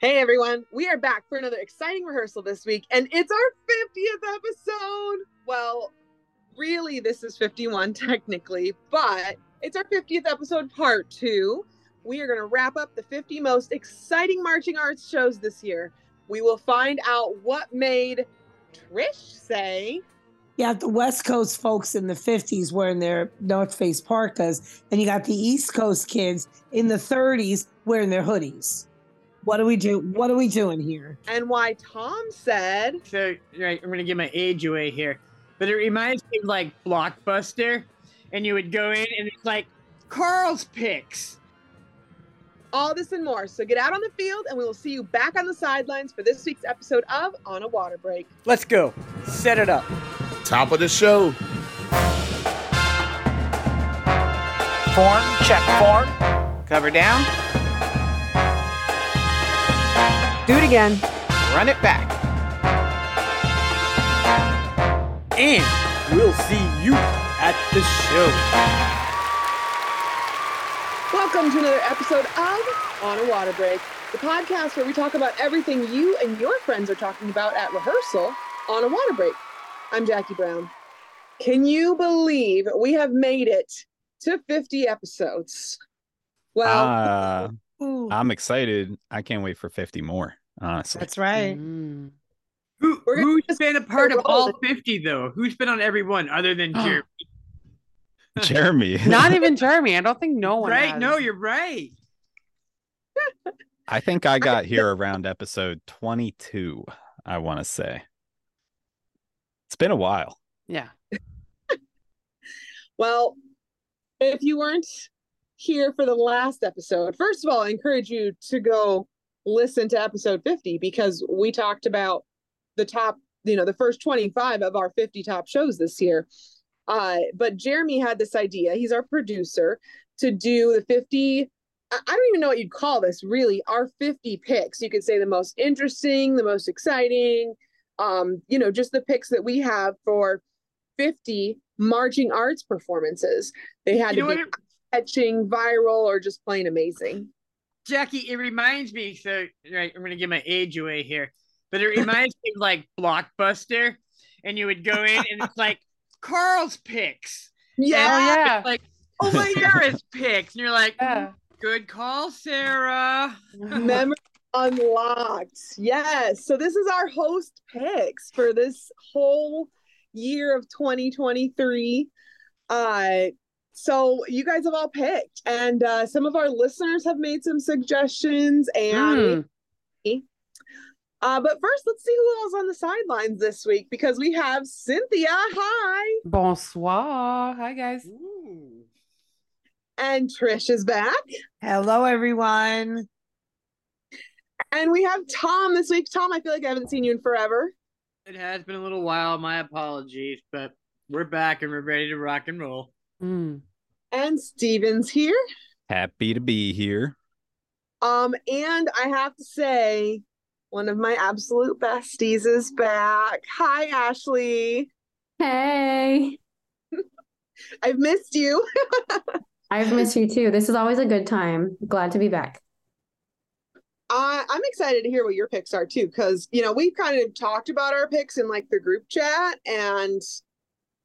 Hey everyone, we are back for another exciting rehearsal this week, and it's our 50th episode. Well, really, this is 51 technically, but it's our 50th episode, part two. We are going to wrap up the 50 most exciting marching arts shows this year. We will find out what made Trish say. Yeah, the West Coast folks in the 50s wearing their North Face parkas, and you got the East Coast kids in the 30s wearing their hoodies. What do we do? What are we doing here? And why Thom said. So, right, I'm going to give my age away here, but it reminds me of like Blockbuster, and you would go in and it's like Carl's picks. All this and more. So get out on the field, and we will see you back on the sidelines for this week's episode of On a Water Break. Let's go. Set it up. Top of the show. Form, check form. Cover down. Again. Run it back. And we'll see you at the show. Welcome to another episode of On a Water Break, the podcast where we talk about everything you and your friends are talking about at rehearsal on a water break. I'm Jackie Brown. Can you believe we have made it to 50 episodes? Well, Uh, I'm excited. I can't wait for 50 more, honestly. that's right. Mm. Who, We're gonna who's just been a part of all 50 though? Who's been on every one other than oh. Jeremy? Jeremy. Not even Jeremy. I don't think no one. right? has. No, you're right. I think I got here around episode 22, I want to say. It's been a while. Yeah. well, if you weren't here for the last episode, first of all, I encourage you to go listen to episode 50 because we talked about the top, you know, the first 25 of our 50 top shows this year. Uh, but Jeremy had this idea, he's our producer, to do the 50. I don't even know what you'd call this really, our 50 picks. You could say the most interesting, the most exciting, um, you know, just the picks that we have for 50 marching arts performances. They had You to be what? catching, viral, or just plain amazing. Jackie, it reminds me. So, right, I'm going to give my age away here, but it reminds me of like Blockbuster, and you would go in and it's like Carl's picks. Yeah. Oh, yeah. Like, oh my Sarah's picks. And you're like, Yeah. good call, Sarah. Memory unlocked. Yes. So this is our host picks for this whole year of 2023. Uh so you guys have all picked and uh some of our listeners have made some suggestions and Mm. uh but first let's see who else on the sidelines this week because we have Cynthia hi Bonsoir. Hi guys. Ooh. and Trish is back Hello, everyone. and we have Thom this week. Thom, I feel like I haven't seen you in forever. It has been a little while. My apologies, but we're back and we're ready to rock and roll. Mm. And Stephen's here. Happy to be here. Um, and I have to say, one of my absolute besties is back. Hi, Ashlee. Hey, I've missed you. I've missed you too. This is always a good time. Glad to be back. Uh, I'm excited to hear what your picks are too, because you know we've kind of talked about our picks in like the group chat, and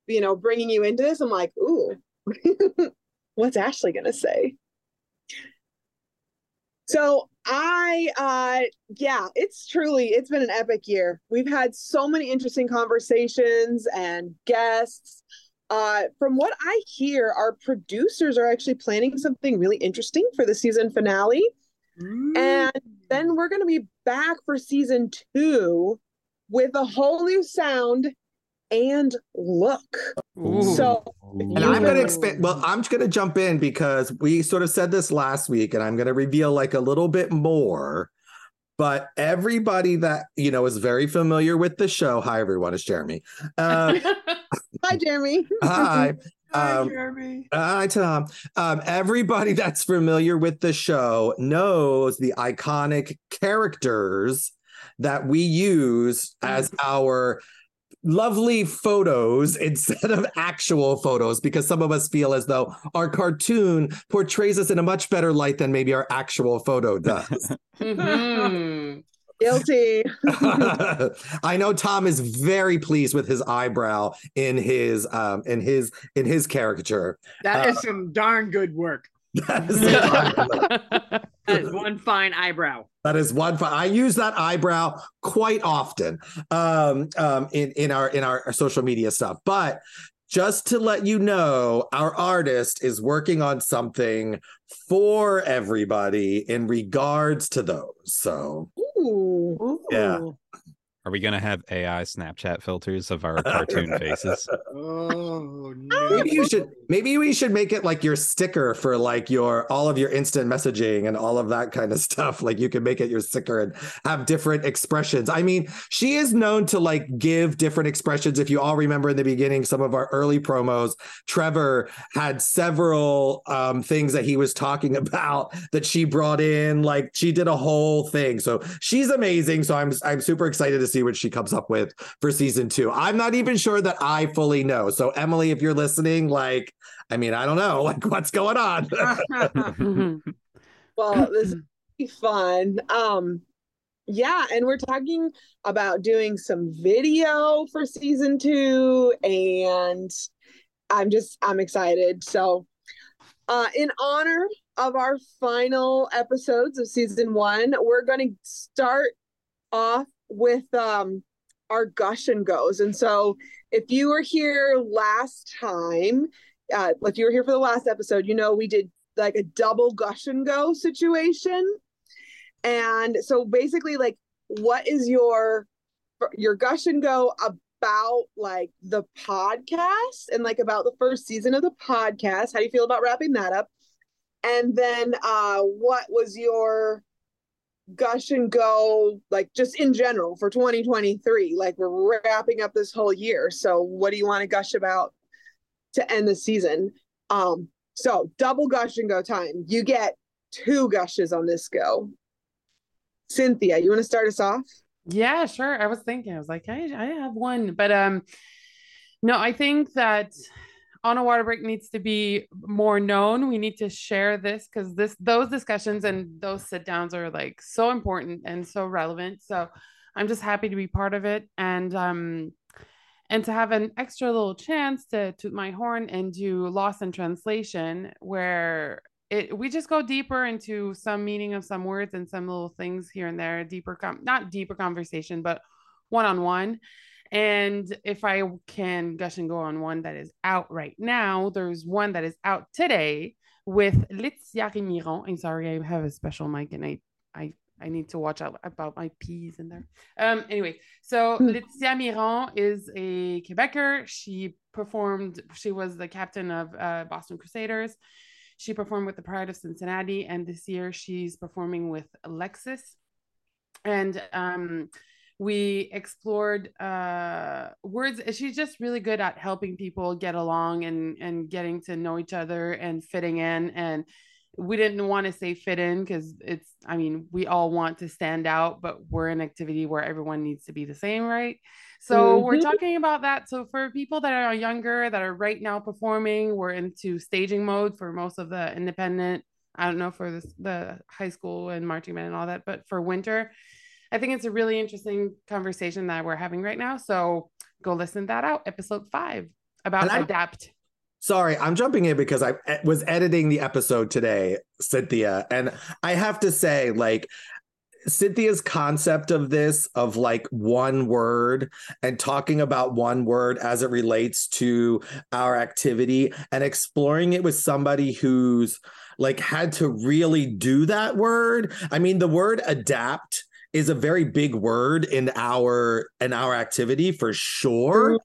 you know bringing you into this, I'm like, ooh, what's Ashlee gonna say? So I, uh, yeah, it's truly it's been an epic year. We've had so many interesting conversations and guests. Uh, from what I hear, our producers are actually planning something really interesting for the season finale. And then we're going to be back for season two with a whole new sound and look. Ooh. So, And I'm going to expand. Well, I'm just going to jump in because we sort of said this last week, and I'm going to reveal like a little bit more. But everybody that you know is very familiar with the show. Hi, everyone. It's Jeremy. Uh, hi, Jeremy. hi. Hi, Um, Jeremy. Hi, Thom. Um, everybody that's familiar with the show knows the iconic characters that we use as our lovely photos instead of actual photos because some of us feel as though our cartoon portrays us in a much better light than maybe our actual photo does. Mhm. Guilty. I know Thom is very pleased with his eyebrow in his um in his in his caricature. That Uh, is some darn good work. That is, That is one fine eyebrow. that is one. fi- I use that eyebrow quite often um, um, in in our in our social media stuff. But just to let you know, our artist is working on something for everybody in regards to those. So Ooh. Yeah. Ooh. Are we gonna have AI Snapchat filters of our cartoon faces? Oh no. maybe you should maybe we should make it like your sticker for like your all of your instant messaging and all of that kind of stuff like you can make it your sticker and have different expressions i mean she is known to like give different expressions if you all remember in the beginning some of our early promos trevor had several um, things that he was talking about that she brought in like she did a whole thing so she's amazing so i'm i'm super excited to see what she comes up with for season two i'm not even sure that i fully know so emily if you're listening like i mean i don't know like what's going on. Well, this is be fun. Um, yeah, and we're talking about doing some video for season two, and I'm just I'm excited. So, uh, in honor of our final episodes of season one, we're going to start off with um our gush and goes. And so, if you were here last time, uh, if you were here for the last episode, you know we did like a double gush and go situation. And so basically like what is your your gush and go about like the podcast and like about the first season of the podcast? How do you feel about wrapping that up? And then uh what was your gush and go like just in general for 2023? Like we're wrapping up this whole year. So what do you want to gush about to end the season? Um so double gush and go time. You get two gushes on this go. Cynthia, you want to start us off? Yeah, sure. I was thinking, I was like, I, I have one, but um, no, I think that on a water break needs to be more known. We need to share this because this those discussions and those sit downs are like so important and so relevant. So I'm just happy to be part of it and um and to have an extra little chance to toot my horn and do Lost in Translation where it we just go deeper into some meaning of some words and some little things here and there deeper com- not deeper conversation but one-on-one and if i can gush and go on one that is out right now there's one that is out today with Laetitia Miron. I'm sorry, I have a special mic and I I I need to watch out about my P's in there. Um, anyway, so Hmm. Laetitia Miron is a Quebecer. She performed, she was the captain of uh, Boston Crusaders. She performed with the Pride of Cincinnati, and this year she's performing with Alexis. And um, we explored uh, words. She's just really good at helping people get along and and getting to know each other and fitting in. And we didn't want to say fit in because it's. I mean, we all want to stand out, but we're an activity where everyone needs to be the same, right? So we're Mhm. talking about that. So for people that are younger that are right now performing, we're into staging mode for most of the independent. I don't know for the, the high school and marching band and all that, but for winter, I think it's a really interesting conversation that we're having right now. So go listen that out, episode five about adapt. Sorry, I'm jumping in because I eh, was editing the episode today, Cynthia, and I have to say, like, Cynthia's concept of this, of like one word and talking about one word as it relates to our activity and exploring it with somebody who's like had to really do that word. I mean, the word adapt is a very big word in our in our activity for sure.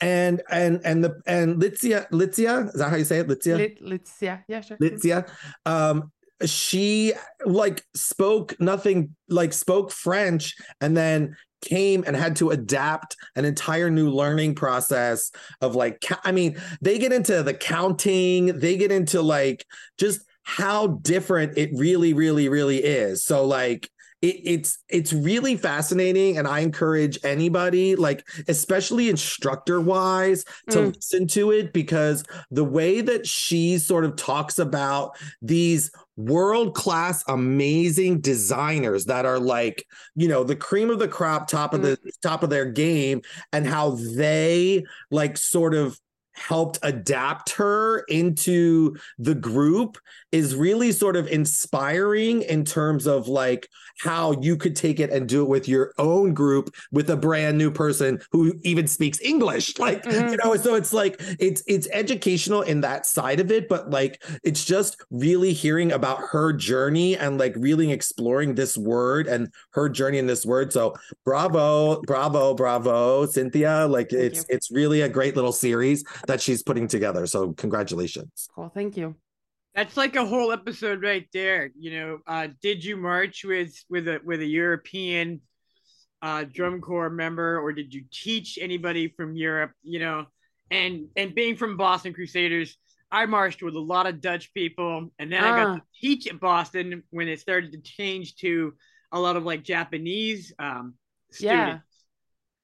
And and and the and Litzia Litzia is that how you say it? Litzia Lit- Laetitia. Yeah, sure. Litzia. Um, she like spoke nothing like spoke French and then came and had to adapt an entire new learning process of like I mean they get into the counting they get into like just how different it really really really is so like it, it's it's really fascinating and i encourage anybody like especially instructor wise to Mm. listen to it because the way that she sort of talks about these world class amazing designers that are like you know the cream of the crop top of the top of their game and how they like sort of helped adapt her into the group is really sort of inspiring in terms of like how you could take it and do it with your own group with a brand new person who even speaks English like Mhm. you know so it's like it's it's educational in that side of it but like it's just really hearing about her journey and like really exploring this word and her journey in this word so bravo bravo bravo Cynthia like Thank it's you. it's really a great little series that she's putting together so congratulations Cool. Thank you. That's like a whole episode right there. You know, uh, did you march with with a with a European uh, drum corps member, or did you teach anybody from Europe? You know, and and being from Boston Crusaders, I marched with a lot of Dutch people, and then I got Ah. to teach at Boston when it started to change to a lot of like Japanese um, Yeah.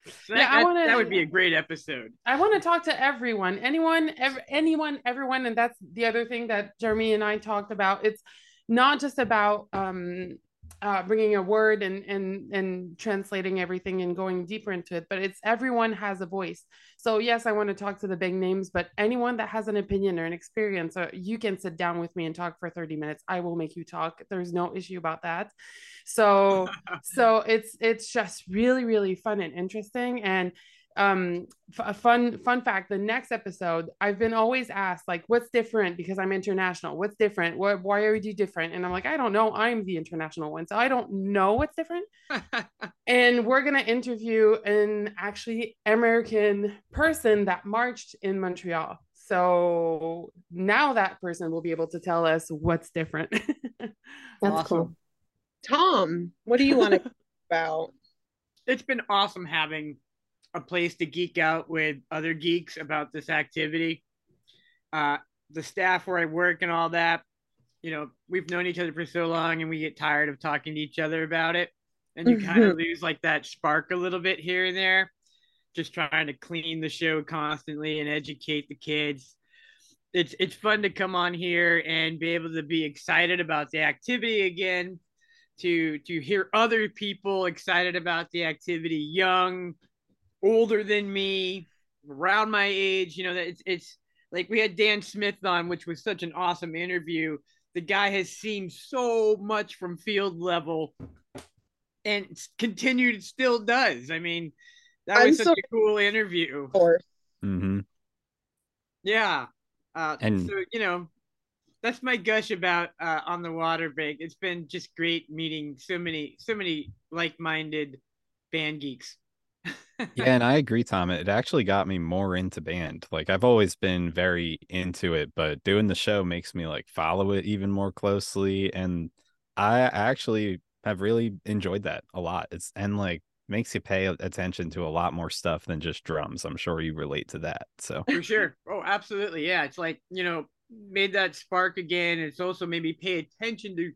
So Yeah, that, I wanna- that would be a great episode. I want to talk to everyone, anyone, ev- anyone, everyone, and that's the other thing that Jeremy and I talked about. It's not just about um, uh, bringing a word and and and translating everything and going deeper into it, but it's everyone has a voice. So yes, I want to talk to the big names, but anyone that has an opinion or an experience, uh, you can sit down with me and talk for thirty minutes. I will make you talk. There's no issue about that. So so it's it's just really really fun and interesting and um f- a fun fun fact the next episode i've been always asked like what's different? Because i'm international. What's different? What why are you different? And i'm like i don't know. I'm the international one so i don't know what's different. And we're going to interview an actually american person that marched in montreal. So now that person will be able to tell us what's different. That's Awesome. cool. Thom, what do you want to about? it's been awesome having a place to geek out with other geeks about this activity. Uh, the staff where I work and all that, you know, we've known each other for so long and we get tired of talking to each other about it. And you kind of lose like that spark a little bit here and there, just trying to clean the show constantly and educate the kids. It's it's fun to come on here and be able to be excited about the activity again to to hear other people excited about the activity young older than me around my age you know that it's, it's like we had dan smith on which was such an awesome interview. The guy has seen so much from field level and continued still does. I mean that I'm was such so- a cool interview. Of course. hmm yeah. Uh, And- so you know that's my gush about uh, on the water break it's been just great meeting so many so many like-minded band geeks Yeah, and I agree, Thom. It actually got me more into band. Like I've always been very into it, but doing the show makes me like follow it even more closely. And I actually have really enjoyed that a lot. It's and like makes you pay attention to a lot more stuff than just drums. I'm sure you relate to that. So for sure oh absolutely yeah it's like you know made that spark again it's also made me pay attention to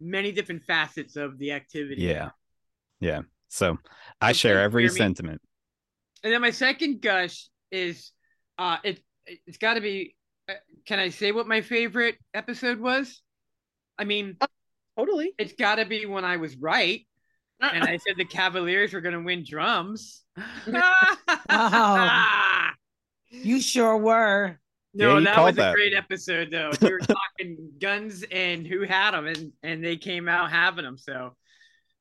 many different facets of the activity yeah. Yeah. So I Okay, share every sentiment. and then my second gush is uh it it's got to be uh, can i say what my favorite episode was i mean Totally. it's got to be when i was right and i said the cavaliers were going to win drums You sure were. No, Yeah, that called was a great episode though. We were talking guns and who had them, and and they came out having them. So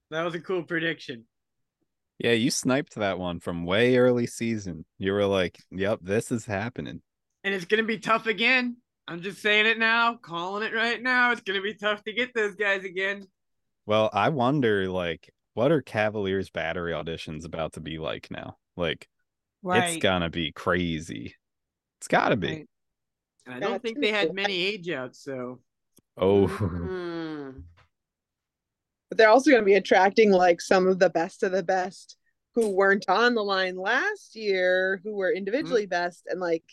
that was a cool prediction. Yeah, you sniped that one from way early season. You were like, "Yep, this is happening." And it's gonna be tough again. I'm just saying it now, calling it right now. It's gonna be tough to get those guys again. Well, I wonder, like, what are Cavaliers battery auditions about to be like now? Like, Right. it's gonna be crazy. It's gotta be. Right. I don't That's think they had many age outs, so Oh, Mm. But they're also going to be attracting like some of the best of the best who weren't on the line last year, who were individually best, and like,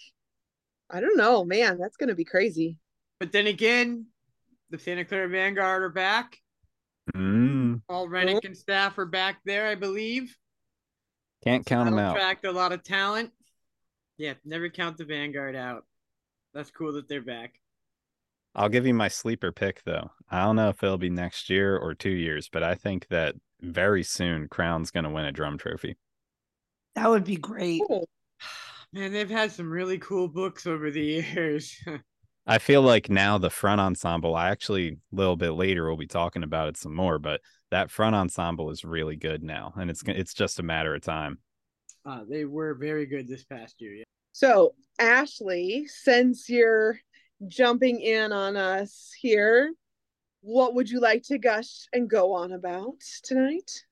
I don't know, man, that's going to be crazy. but then again, the Santa Clara Vanguard are back. Mm. All Rennick and staff are back there, I believe. Can't count them That'll out. Attract a lot of talent. Yeah, never count the Vanguard out. That's cool that they're back. I'll give you my sleeper pick though. I don't know if it'll be next year or two years, but I think that very soon Crown's going to win a drum trophy. That would be great. Cool. Man, they've had some really cool books over the years. I feel like now the front ensemble, I actually a little bit later we'll be talking about it some more, but that front ensemble is really good now, and it's it's just a matter of time. uh, they were very good this past year. Yeah. So, Ashley, since you're jumping in on us here, what would you like to gush and go on about tonight?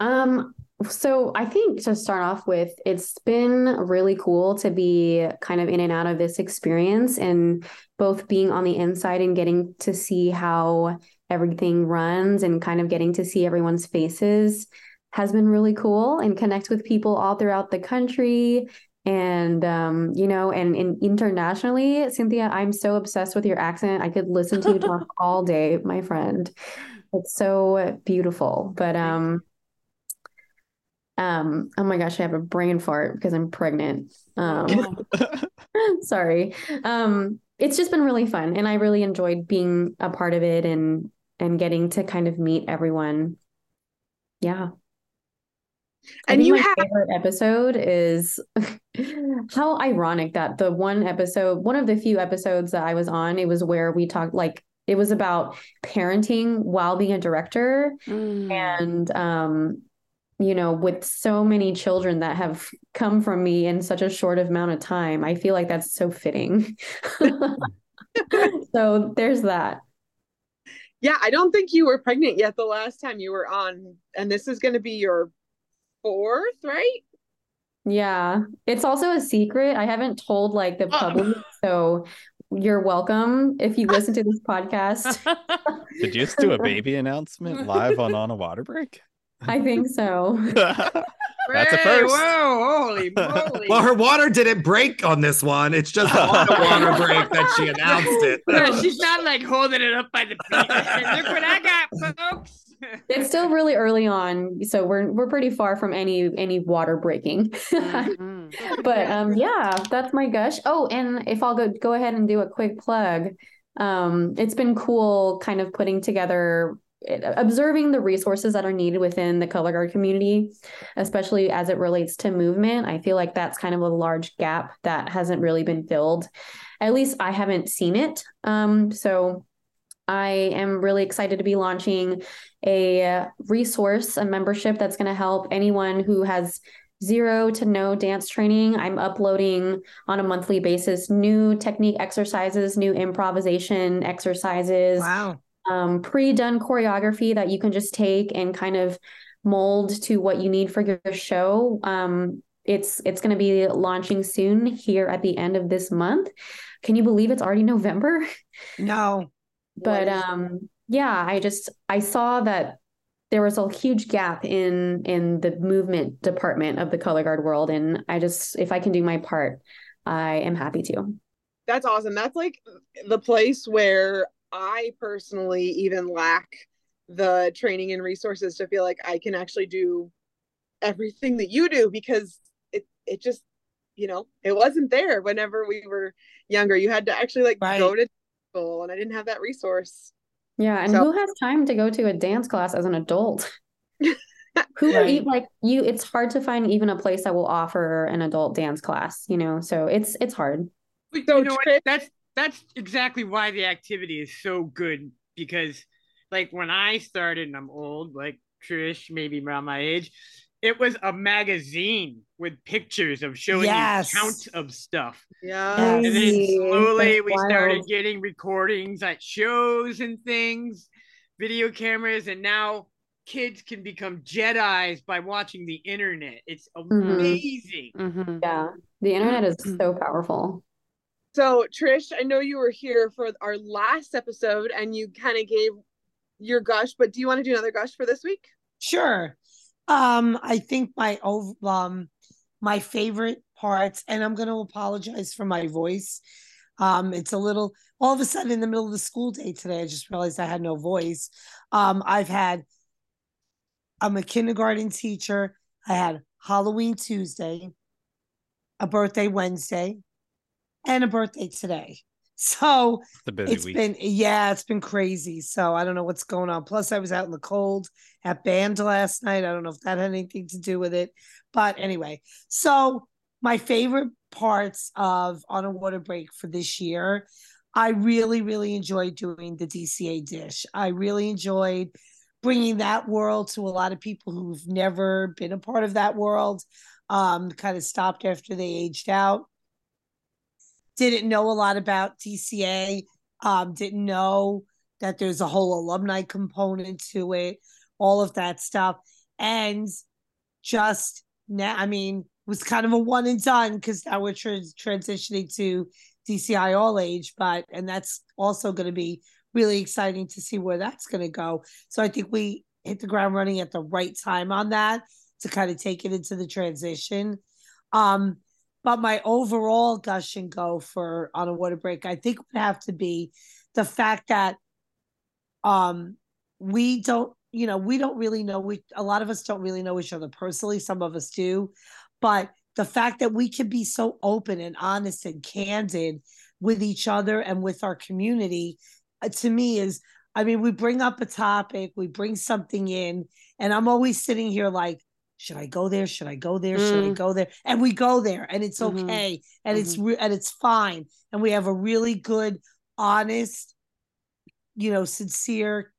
Um, so I think to start off with, it's been really cool to be kind of in and out of this experience and both being on the inside and getting to see how everything runs and kind of getting to see everyone's faces has been really cool and connect with people all throughout the country and um, you know, and, and internationally, Cynthia, I'm so obsessed with your accent. I could listen to you talk all day, my friend. It's so beautiful. But um um, oh my gosh, I have a brain fart because I'm pregnant. Um, sorry. Um, it's just been really fun and I really enjoyed being a part of it and and getting to kind of meet everyone. Yeah. And you my have favorite episode is how ironic that the one episode, one of the few episodes that I was on, it was where we talked like it was about parenting while being a director. Mm. and um you know with so many children that have come from me in such a short amount of time i feel like that's so fitting. So there's that. Yeah, I don't think you were pregnant yet the last time you were on, and this is going to be your fourth, right? yeah it's also a secret i haven't told like the public so you're welcome if you listen to this podcast Did you just do a baby announcement live on On a Water Break? i think so That's a Hey, first. Whoa, holy moly. Well, her water didn't break on this one. It's just on the water break that she announced it. Yeah, she's not like holding it up by the feet. Look what I got, folks. It's still really early on so we're we're pretty far from any any water breaking. Mhm. but um yeah that's my gush. Oh and if i'll go go ahead and do a quick plug um it's been cool kind of putting together observing the resources that are needed within the color guard community especially as it relates to movement. I feel like that's kind of a large gap that hasn't really been filled. At least i haven't seen it. Um so I am really excited to be launching a resource, a membership that's going to help anyone who has zero to no dance training. I'm uploading on a monthly basis new technique exercises, new improvisation exercises, Wow. um, pre-done choreography that you can just take and kind of mold to what you need for your show. Um, it's it's going to be launching soon here at the end of this month. Can you believe it's already November? No. But um yeah i just i saw that there was a huge gap in in the movement department of the color guard world and i just if i can do my part i am happy to That's awesome. That's like the place where I personally even lack the training and resources to feel like I can actually do everything that you do because it it just you know it wasn't there whenever we were younger. You had to actually like Right. go to school, and I didn't have that resource. yeah and So- who has time to go to a dance class as an adult who Right. like you it's hard to find even a place that will offer an adult dance class you know so it's it's hard But So you know what? That's that's exactly why the activity is so good because, like, when I started, and I'm old, like Trish, maybe around my age, it was a magazine with pictures of showing Yes. you counts of stuff, Yeah. Yes. and then slowly That's we started getting recordings at shows and things, video cameras, and now kids can become Jedi's by watching the internet. It's Mm-hmm. amazing. Mhm. yeah the internet is so powerful So Trish, I know you were here for our last episode, and you kind of gave your gush, but do you want to do another gush for this week? Sure. Um, I think my um my favorite parts, and I'm gonna apologize for my voice. Um, it's a little all of a sudden in the middle of the school day today, I just realized I had no voice. Um, I've had I'm a kindergarten teacher. I had Halloween Tuesday, a birthday Wednesday, and a birthday today. So It's it's been yeah, it's been crazy. So I don't know what's going on. Plus, I was out in the cold at band last night. I don't know if that had anything to do with it. But anyway, so my favorite parts of on a water break for this year, I really, really enjoyed doing the DCA dish. I really enjoyed bringing that world to a lot of people who've never been a part of that world. Um, kind of stopped after they aged out didn't know a lot about DCA, um, didn't know that there's a whole alumni component to it, all of that stuff. And just now, I mean, was kind of a one and done because now we're trans- transitioning to DCI all age, but and that's also going to be really exciting to see where that's going to go. So I think we hit the ground running at the right time on that to kind of take it into the transition. Um, but my overall gush and go for on a water break, I think would have to be the fact that um we don't, you know, we don't really know we a lot of us don't really know each other personally. Some of us do, but the fact that we can be so open and honest and candid with each other and with our community uh, to me is I mean, we bring up a topic, we bring something in, and I'm always sitting here like, should I go there? Should I go there? Should I Mm. go there? And we go there, and it's Mhm. okay, and it's re- and it's fine, and we have a really good, honest, you know, sincere,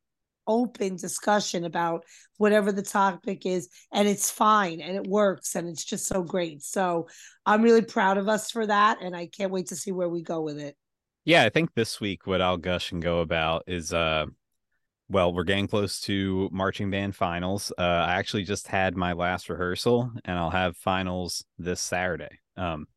open discussion about whatever the topic is, and it's fine, and it works, and it's just so great. So I'm really proud of us for that, and I can't wait to see where we go with it. Yeah, I think this week what I'll gush and go about is uh well, we're getting close to marching band finals. Uh I actually just had my last rehearsal and I'll have finals this Saturday. Um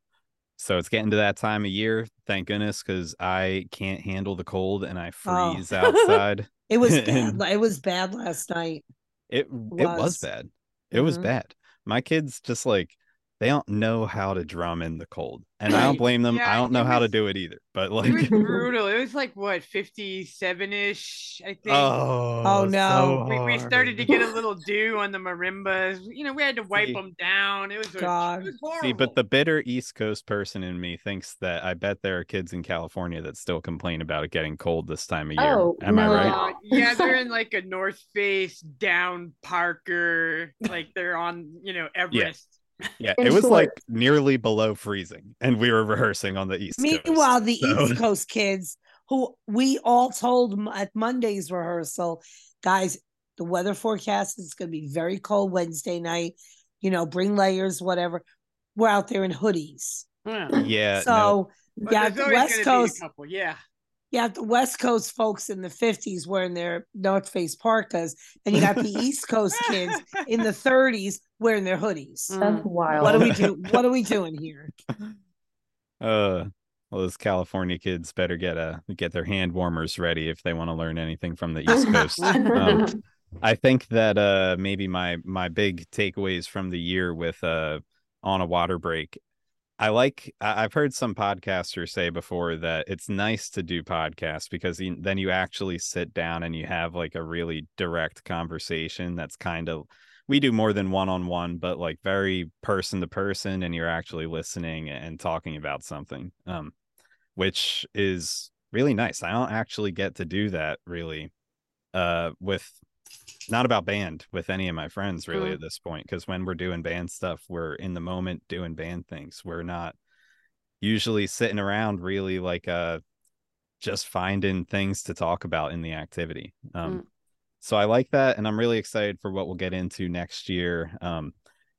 so it's getting to that time of year, thank goodness, because I can't handle the cold and I Oh. freeze outside. It was bad. It was bad last night. It it was, Was. bad. It was Mhm. bad. My kids just like they don't know how to drum in the cold. And I don't blame them. Yeah, I don't it know how to do it either. But like It was brutal. It was like what, fifty-seven-ish, I think. Oh, Oh, no. so we, we started to get a little dew on the marimbas. You know, we had to wipe See. them down. It was, God. it was horrible. See, but the bitter East Coast person in me thinks that I bet there are kids in California that still complain about it getting cold this time of year. Oh, Am no. I right? Uh, yeah, they're in like a North Face down Parker, like they're on, you know, Everest. Yeah, In it was like nearly below freezing, and we were rehearsing on the East Coast. Meanwhile, the so- East Coast kids, who we all told at Monday's rehearsal, guys, the weather forecast is going to be very cold Wednesday night. You know, bring layers, whatever. We're out there in hoodies. Yeah. Yeah, no, so, But yeah, the West gonna Coast, be a couple. Yeah. yeah, the West Coast folks in the 50s wearing their North Face parkas, and you got the East Coast kids in the 30s wearing their hoodies. That's Mm. wild. What do we do? What are we doing here? uh, well, those California kids better get a get their hand warmers ready if they want to learn anything from the East Coast. Um, I think that uh maybe my my big takeaways from the year with uh on a water break. I like I've heard some podcasters say before that it's nice to do podcasts because then you actually sit down and you have like a really direct conversation that's kind of we do more than one on one but like very person to person and you're actually listening and talking about something um which is really nice. I don't actually get to do that really uh with not about band with any of my friends really Mm. at this point because when we're doing band stuff we're in the moment doing band things we're not usually sitting around really like uh just finding things to talk about in the activity um Mm. so i like that and i'm really excited for what we'll get into next year um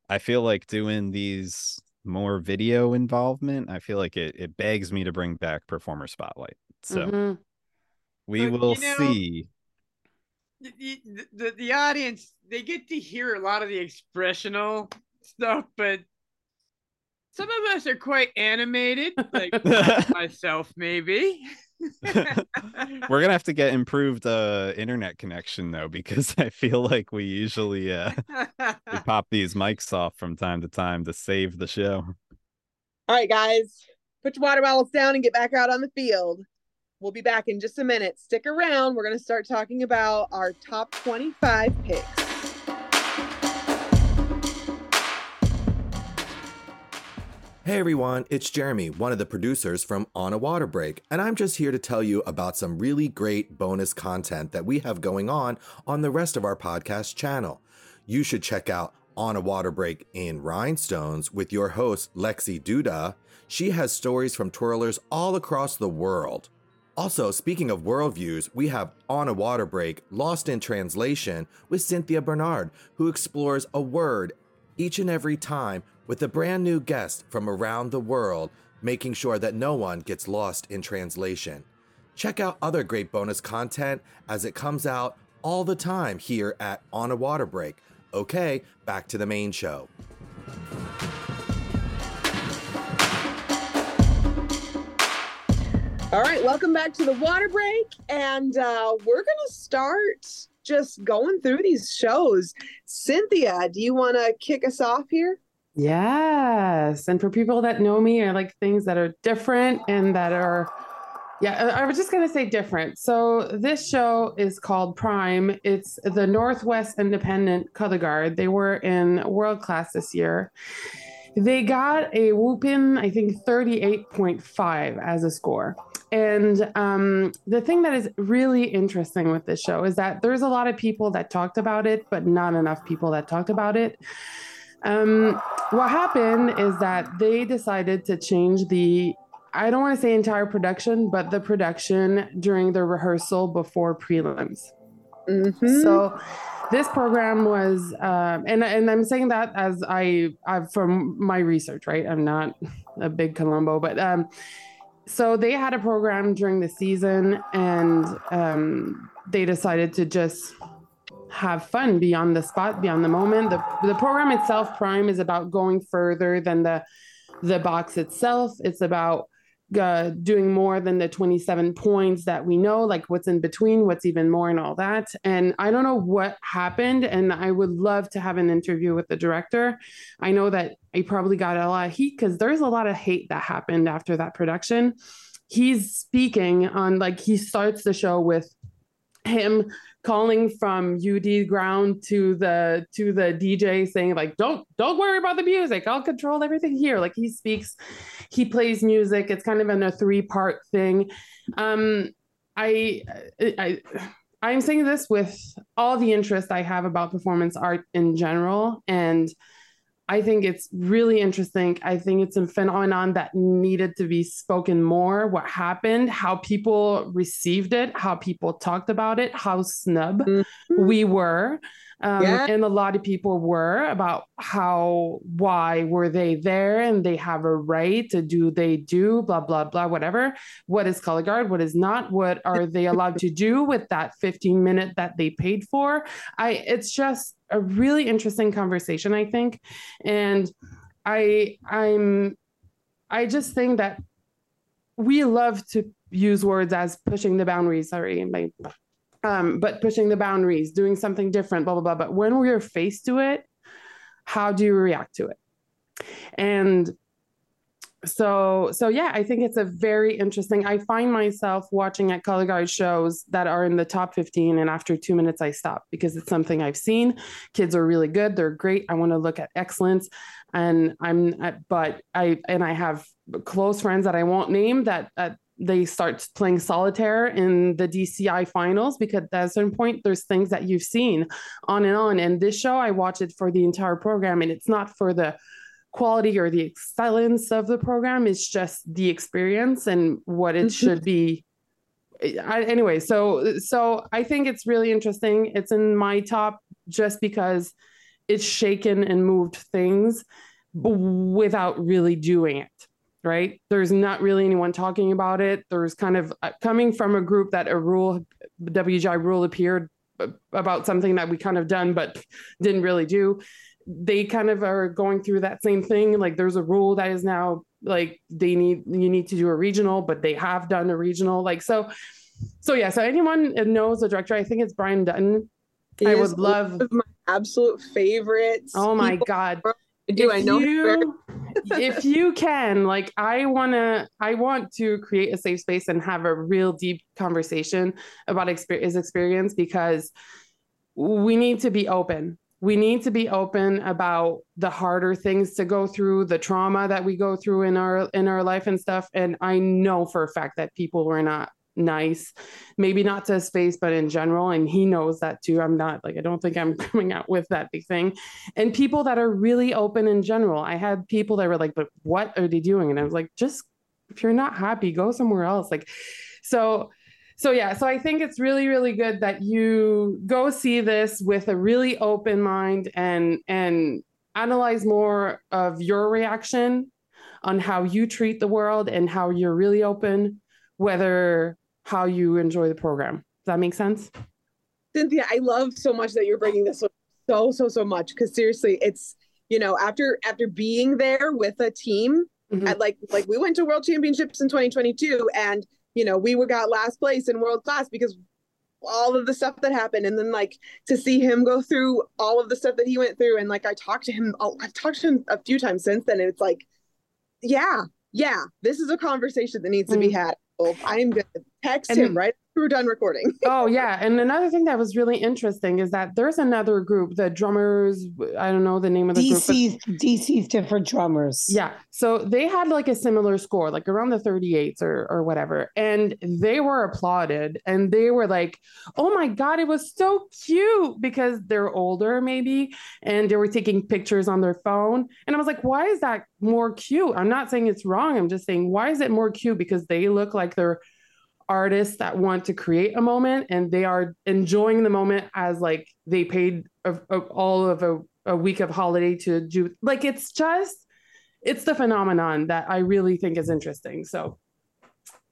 i feel like doing these more video involvement i feel like it, it begs me to bring back performer spotlight so Mhm. we But, will you know, see the, the, the audience they get to hear a lot of the expressional stuff but some of us are quite animated like myself maybe We're gonna have to get improved uh internet connection though, because I feel like we usually uh we pop these mics off from time to time to save the show. All right, guys, put your water bottles down and get back out on the field. We'll be back in just a minute. Stick around. We're going to start talking about our top 25 picks. Hey everyone, it's Jeremy, one of the producers from On a Water Break, and I'm just here to tell you about some really great bonus content that we have going on on the rest of our podcast channel. You should check out on a water break in Rhinestones with your host, Lexi Duda. She has stories from twirlers all across the world. Also, speaking of worldviews, we have On a Water Break Lost in Translation with Cynthia Bernard, who explores a word each and every time with a brand new guest from around the world, making sure that no one gets lost in translation. Check out other great bonus content as it comes out all the time here at On a Water Break. Okay, back to the main show. All right, welcome back to the water break. And uh, we're going to start just going through these shows. Cynthia, do you want to kick us off here? Yes. And for people that know me, I like things that are different and that are, yeah, I was just going to say different. So this show is called Prime. It's the Northwest Independent Color Guard. They were in world class this year. They got a whooping, I think 38.5 as a score. And um, the thing that is really interesting with this show is that there's a lot of people that talked about it, but not enough people that talked about it. Um, what happened is that they decided to change the I don't want to say entire production, but the production during the rehearsal before prelims. Mm-hmm. So this program was, um, and and I'm saying that as I I've from my research, right? I'm not a big Columbo, but um, so they had a program during the season, and um, they decided to just have fun beyond the spot, beyond the moment. The the program itself, Prime, is about going further than the the box itself. It's about uh, doing more than the 27 points that we know, like what's in between, what's even more, and all that. And I don't know what happened. And I would love to have an interview with the director. I know that he probably got a lot of heat because there's a lot of hate that happened after that production. He's speaking on, like, he starts the show with him calling from UD ground to the to the DJ saying like don't don't worry about the music. I'll control everything here. Like he speaks he plays music. It's kind of in a three part thing. Um I I I'm saying this with all the interest I have about performance art in general and I think it's really interesting. I think it's a phenomenon that needed to be spoken more. What happened, how people received it, how people talked about it, how snub mm-hmm. we were. Um, yeah. And a lot of people were about how, why were they there and they have a right to do, they do, blah, blah, blah, whatever. What is color guard? What is not? What are they allowed to do with that 15 minute that they paid for? I, it's just a really interesting conversation, I think. And I, I'm, I just think that we love to use words as pushing the boundaries. Sorry, my um, but pushing the boundaries, doing something different, blah, blah, blah. But when we're faced to it, how do you react to it? And so so yeah i think it's a very interesting i find myself watching at color guard shows that are in the top 15 and after two minutes i stop because it's something i've seen kids are really good they're great i want to look at excellence and i'm but i and i have close friends that i won't name that they start playing solitaire in the DCI finals because at a certain point there's things that you've seen on and on. And this show I watch it for the entire program and it's not for the quality or the excellence of the program, it's just the experience and what it mm-hmm. should be. I, anyway, so so I think it's really interesting. It's in my top just because it's shaken and moved things without really doing it right? There's not really anyone talking about it. There's kind of uh, coming from a group that a rule, WGI rule appeared about something that we kind of done but didn't really do. They kind of are going through that same thing. Like there's a rule that is now like they need you need to do a regional, but they have done a regional. Like so, so yeah. So anyone knows the director, I think it's Brian Dutton. He I would love my absolute favorites. Oh my god! Do if I know? You, if you can, like, I want to, I want to create a safe space and have a real deep conversation about exper- his experience because we need to be open. we need to be open about the harder things to go through the trauma that we go through in our in our life and stuff and i know for a fact that people were not nice maybe not to his face but in general and he knows that too. I'm not like i don't think i'm coming out with that big thing. And people that are really open in general i had people that were like but what are they doing? And i was like just if you're not happy go somewhere else. Like so so yeah. So i think it's really really good that you go see this with a really open mind and and analyze more of your reaction on how you treat the world and how you're really open whether how you enjoy the program does that make sense Cynthia, I love so much that you're bringing this up so so so much because seriously, it's you know after after being there with a team Mhm. at like like we went to World Championships in 2022 and you know we were got last place in world class because all of the stuff that happened and then like to see him go through all of the stuff that he went through and like I talked to him oh, I've talked to him a few times since then and it's like yeah yeah this is a conversation that needs to be Mm. had I'm gonna text And- him right after we're done recording oh yeah and another thing that was really interesting is that there's another group the drummers i don't know the name of the group but- DC DC's different drummers. Yeah. So they had like a similar score, like around the 38s or or whatever. And they were applauded and they were like, "Oh my god, it was so cute" because they're older maybe and they were taking pictures on their phone. And I was like, "Why is that more cute?" I'm not saying it's wrong. I'm just saying why is it more cute because they look like they're artists that want to create a moment and they are enjoying the moment as like they paid a, a- all of a, a week of holiday to do like it's just it's the phenomenon that I really think is interesting. So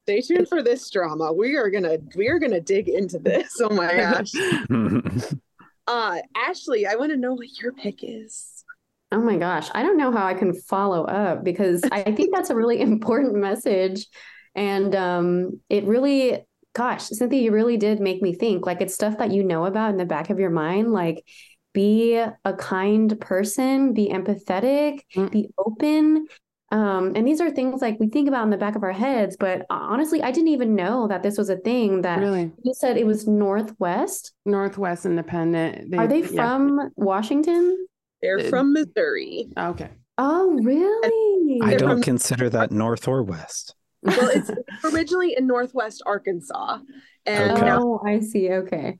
stay tuned for this drama. We are gonna we are gonna dig into this. Oh my gosh. Uh Ashlee, I want to know what your pick is. Oh my gosh, I don't know how I can follow up because I think that's a really important message. And um, it really, gosh, Cynthia, you really did make me think like it's stuff that you know about in the back of your mind. Like, be a kind person, be empathetic, Mm. be open. Um, and these are things like we think about in the back of our heads, but honestly, I didn't even know that this was a thing that really you said it was Northwest. Northwest Independent. Are they yeah. from Washington? They're Uh, from Missouri. Okay. Oh, really? I don't from- consider that north or west. Well, it's originally in Northwest Arkansas, and Okay. now Oh, I see. Okay.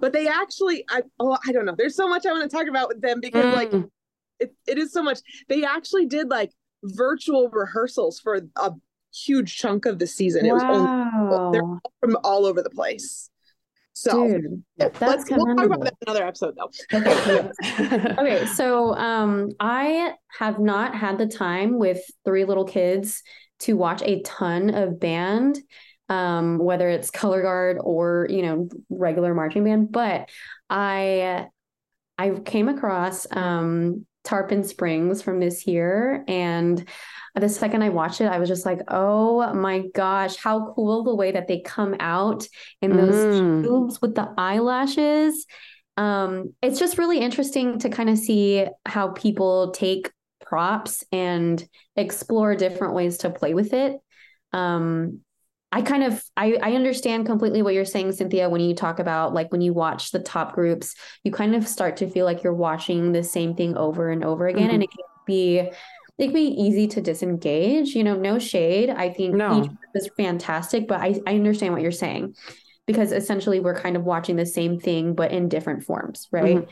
but they actually I oh I don't know. There's so much I want to talk about with them because like Mm. it, it is so much. They actually did like virtual rehearsals for a huge chunk of the season. It was only they're from all over the place. So Dude, let's that's we'll talk about that in another episode though. Okay. Okay, so um, I have not had the time with three little kids to watch a ton of band, um, whether it's color guard or you know regular marching band. But I I came across um, Tarpon Springs from this year, and the second I watched it, I was just like, "Oh my gosh, how cool the way that they come out in those Mm. tubes with the eyelashes." um, it's just really interesting to kind of see how people take props and explore different ways to play with it. Um, I kind of I, I understand completely what you're saying, Cynthia, when you talk about like when you watch the top groups, you kind of start to feel like you're watching the same thing over and over again, and it can be it can be easy to disengage. You know, no shade. I think No. each group is fantastic, but I, I understand what you're saying because essentially we're kind of watching the same thing but in different forms, right?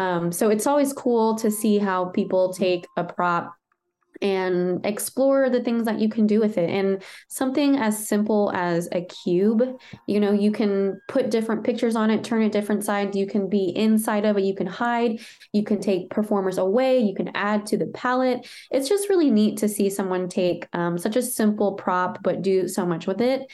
Um, so it's always cool to see how people take a prop and explore the things that you can do with it. And something as simple as a cube, you know, you can put different pictures on it, turn it different sides. You can be inside of it, you can hide, you can take performers away, you can add to the palette. It's just really neat to see someone take um, such a simple prop but do so much with it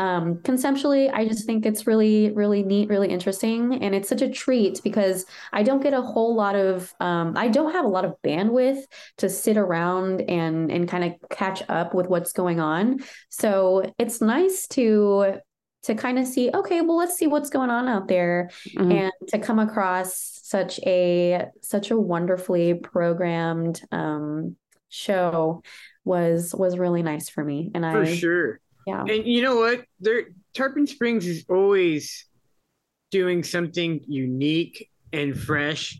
um, conceptually, I just think it's really, really neat, really interesting. And it's such a treat because I don't get a whole lot of, um, I don't have a lot of bandwidth to sit around and, and kind of catch up with what's going on. So it's nice to, to kind of see, okay, well, let's see what's going on out there Mhm. and to come across such a, such a wonderfully programmed, um, show was, was really nice for me. And For I, for sure. Yeah. And you know what? There Tarpon Springs is always doing something unique and fresh.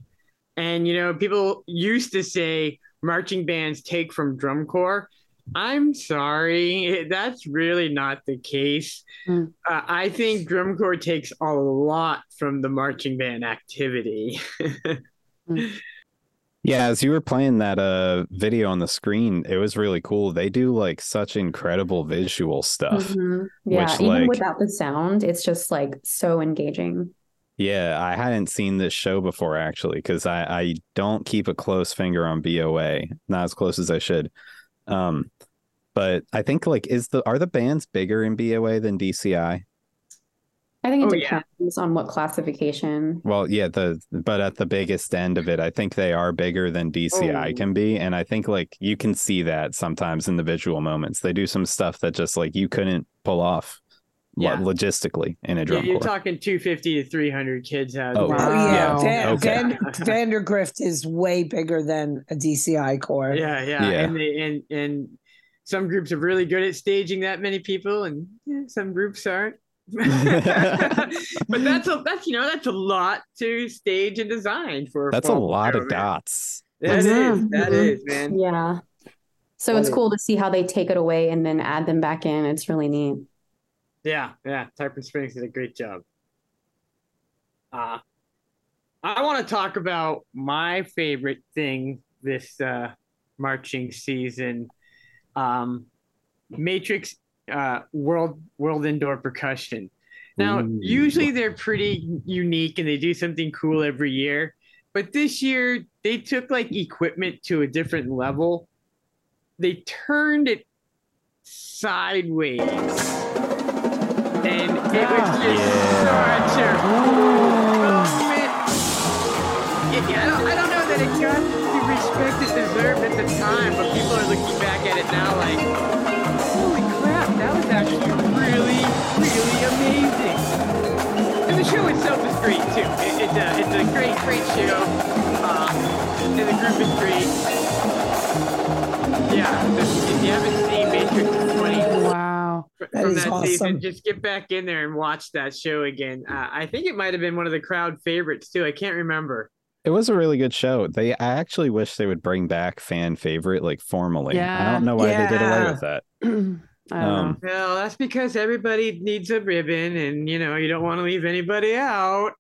And you know, people used to say marching bands take from drum corps. I'm sorry, that's really not the case. Mm. Uh, I think drum corps takes a lot from the marching band activity. Yeah, as you were playing that uh video on the screen, it was really cool. They do like such incredible visual stuff. Mhm. Yeah, which, even like- without the sound, it's just like so engaging. Yeah, I hadn't seen this show before actually, because I, I don't keep a close finger on BOA, not as close as I should. Um, but I think like is the are the bands bigger in BOA than DCI? I think it Oh, yeah. depends on what classification. Well, yeah, the but at the biggest end of it, I think they are bigger than DCI Oh. can be, and I think like you can see that sometimes in the visual moments. They do some stuff that just like you couldn't pull off lo- Yeah. logistically in a Yeah, drum you're corps. talking 250 to 300 kids out. Oh, Oh there. yeah, Wow. Van, Okay. Van, Vandegrift is way bigger than a DCI corps. Yeah, yeah, Yeah. and they, and and some groups are really good at staging that many people, and yeah, some groups aren't. but that's a that's you know that's a lot to stage and design for. That's a fall lot show, of man. dots. That is, Mhm, that mhm. is, man. Yeah. So it's Right. cool to see how they take it away and then add them back in. It's really neat. Yeah, yeah. Tarpon Springs did a great job. Uh, I want to talk about my favorite thing this uh, marching season. Um, Matrix uh, World World Indoor Percussion. Now, Ooh. usually they're pretty unique and they do something cool every year. But this year they took like equipment to a different level. They turned it sideways. And it was just such a moment. Yeah, yeah, I, don't, I don't know that it got the respect it deserved at the time, but people are looking back at it now like, that was actually really, really amazing. And the show itself is great too. It, it's a it's a great great show. Um, and the group is great. Yeah, if if you haven't seen Matrix 20 Wow. That from is that awesome. season, just get back in there and watch that show again. Uh, I think it might have been one of the crowd favorites too. I can't remember. It was a really good show. They I actually wish they would bring back fan favorite like formally. Yeah. I don't know why they did away with that. I Um. Well, that's because everybody needs a ribbon, and you know you don't want to leave anybody out.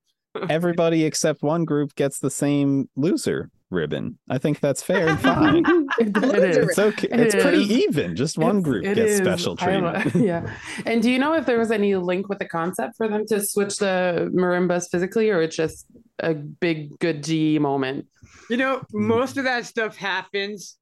Everybody except one group gets the same loser ribbon. I think that's fair and fine. It, it is. It's okay. It It's pretty is. even. Just one It's- group gets is. special I lo- treatment. yeah. And do you know if there was any link with the concept for them to switch the marimbas physically, or it's just a big good G moment? You know, Mm-hmm. most of that stuff happens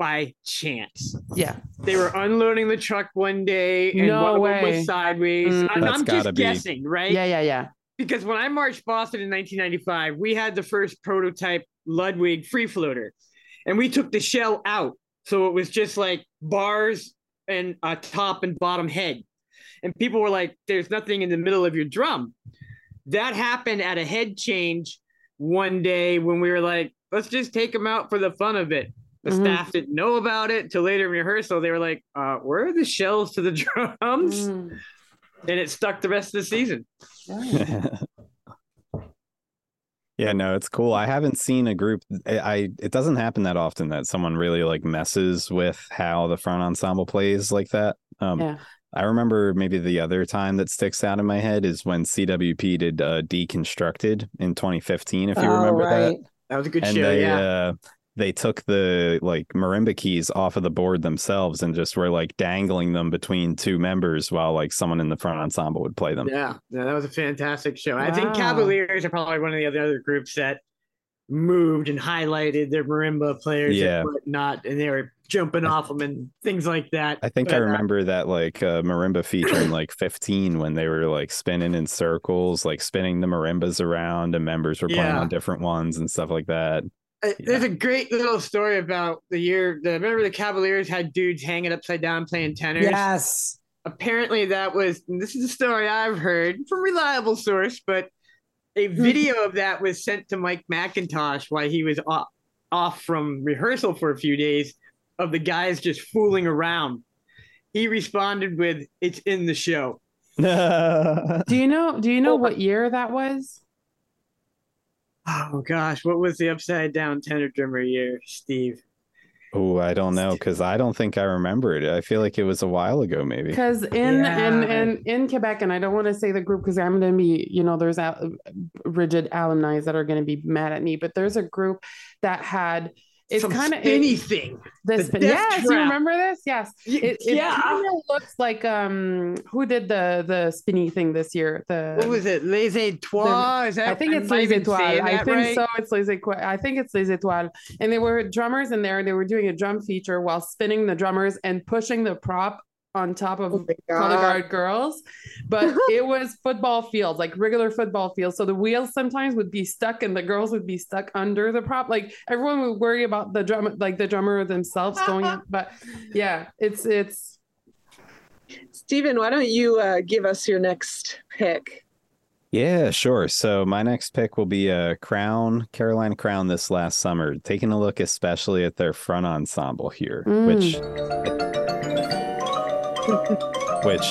by chance. Yeah. They were unloading the truck one day, and No one of way. was sideways. Mm. And That's I'm just be- guessing, right? Yeah. Yeah. Yeah. because when I marched Boston in 1995, we had the first prototype Ludwig free floater, and we took the shell out, so it was just like bars and a top and bottom head, and people were like, "There's nothing in the middle of your drum." That happened at a head change one day when we were like, "Let's just take them out for the fun of it." The Mhm. staff didn't know about it till later in rehearsal. They were like, uh, "Where are the shells to the drums?" Mm. And it stuck the rest of the season. Yeah. yeah, no, it's cool. I haven't seen a group. I, I it doesn't happen that often that someone really like messes with how the front ensemble plays like that. Um, Yeah. I remember maybe the other time that sticks out in my head is when CWP did uh, Deconstructed in 2015. If you Oh, remember that. That was a good and show. they yeah. uh they took the like marimba keys off of the board themselves and just were like dangling them between two members while like someone in the front ensemble would play them. Yeah, yeah, that was a fantastic show. I think Cavaliers are probably one of the other, other groups that moved and highlighted their marimba players Yeah. and whatnot, and they were jumping off them and things like that. I think I But, uh, remember that like uh, marimba feature in like 15 when they were like spinning in circles, like spinning the marimbas around and members were playing Yeah. on different ones and stuff like that. Uh, There's a great little story about the year. The, remember the Cavaliers had dudes hanging upside down playing tenors. Yes. apparently that was and this is a story I've heard from reliable source, but a video of that was sent to Mike McIntosh while he was off, off from rehearsal for a few days of the guys just fooling around. He responded with, "It's in the show." Do you know? Do you know what year that was? Oh gosh, what was the upside down tenor drummer year, Steve? Oh, I don't know because I don't think I remember it. I feel like it was a while ago, maybe. Because in Yeah. in in in Quebec, and I don't want to say the group because I'm going to be, you know, there's al- rigid alumni that are going to be mad at me, but there's a group that had it's kind of spinny thing. this. the spin- yes, you remember this? Yes. It, it yeah. kind of looks like um who did the the spinny thing this year? The What was it? Les Etoiles? Is that, I think it's Les Etoiles. I think right? so. It's Les Etoiles. I think it's Les Etoiles. And there were drummers in there. and They were doing a drum feature while spinning the drummers and pushing the prop on top of Oh color guard girls. But it was football fields, like regular football fields. So the wheels sometimes would be stuck and the girls would be stuck under the prop. Like everyone would worry about the drum, like the drummer themselves going up. But yeah, it's it's Stephen, why don't you uh, give us your next pick? Yeah, sure. So my next pick will be a Crown, Carolina Crown this last summer, taking a look especially at their front ensemble here, which which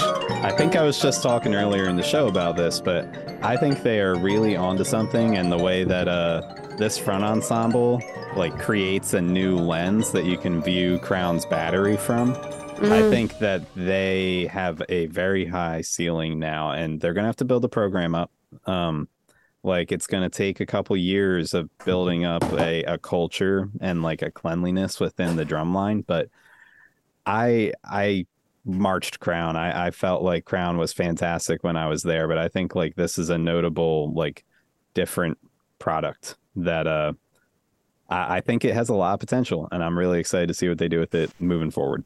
I think I was just talking earlier in the show about this, but I think they are really onto something and the way that uh this front ensemble like creates a new lens that you can view Crown's battery from. I Mm. think that they have a very high ceiling now, and they're gonna have to build a program up. Um, like it's gonna take a couple years of building up a, a culture and like a cleanliness within the drum line. But I I marched Crown. I, I felt like Crown was fantastic when I was there, but I think like this is a notable like different product that uh I, I think it has a lot of potential, and I'm really excited to see what they do with it moving forward.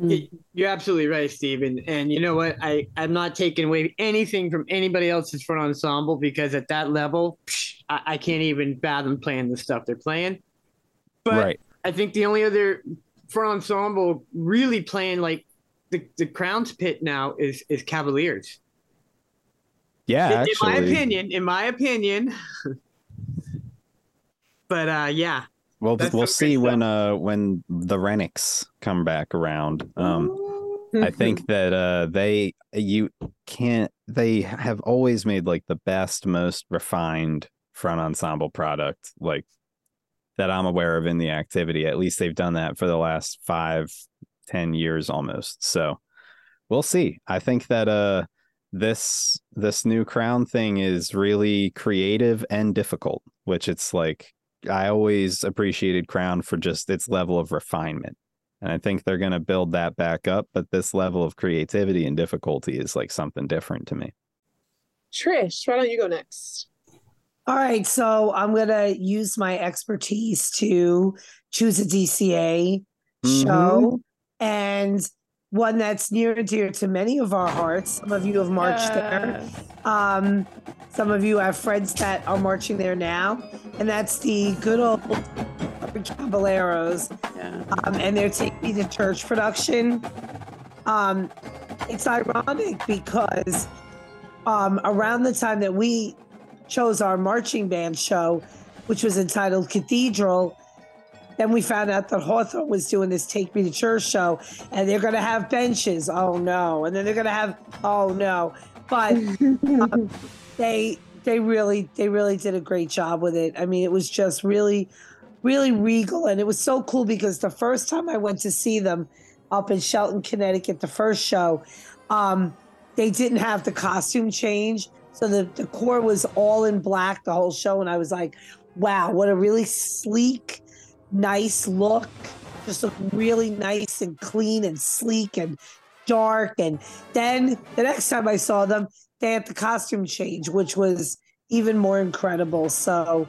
You're absolutely right, Stephen. And you know what? I, I'm not taking away anything from anybody else's front ensemble because at that level, psh, I, I can't even fathom playing the stuff they're playing. But right. I think the only other front ensemble really playing like the, the Crown's pit now is is Cavaliers. Yeah, in, in my opinion, in my opinion. but uh yeah. Well, we'll see when uh when the Renix come back around. Um, I think that uh they you can't they have always made like the best, most refined front ensemble product like that I'm aware of in the activity. At least they've done that for the last five, ten years almost. So we'll see. I think that uh this this new crown thing is really creative and difficult, which it's like I always appreciated Crown for just its level of refinement. And I think they're going to build that back up. But this level of creativity and difficulty is like something different to me. Trish, why don't you go next? All right, so I'm gonna use my expertise to choose a DCA show and one that's near and dear to many of our hearts. Some of you have marched there. Um, some of you have friends that are marching there now, and that's the good old Caballeros. Yeah. Um, and their Take Me to Church production. Um, it's ironic because um, around the time that we chose our marching band show, which was entitled Cathedral, then we found out that Hawthorne was doing this Take Me to Church show, and they're going to have benches. Oh no! And then they're going to have oh no! But um, they they really they really did a great job with it. I mean, it was just really really regal, and it was so cool because the first time I went to see them up in Shelton, Connecticut, the first show, um, they didn't have the costume change. So the, the corps was all in black the whole show. And I was like, wow, what a really sleek, nice look. Just looked really nice and clean and sleek and dark. And then the next time I saw them, they had the costume change, which was even more incredible. So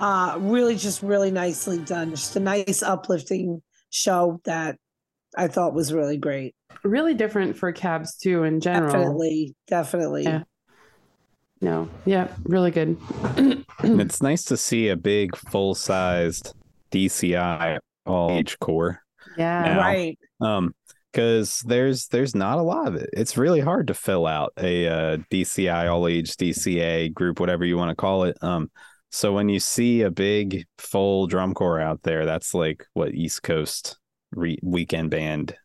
uh really just really nicely done. Just a nice uplifting show that I thought was really great. Really different for cabs too in general. Definitely, definitely. Yeah. No. Yeah. Really good. It's nice to see a big, full sized DCI all age corps. yeah. Now, Right. Um, because there's there's not a lot of it. It's really hard to fill out a uh, DCI all age DCA group, whatever you want to call it. Um, so when you see a big full drum corps out there, that's like what East Coast re- weekend band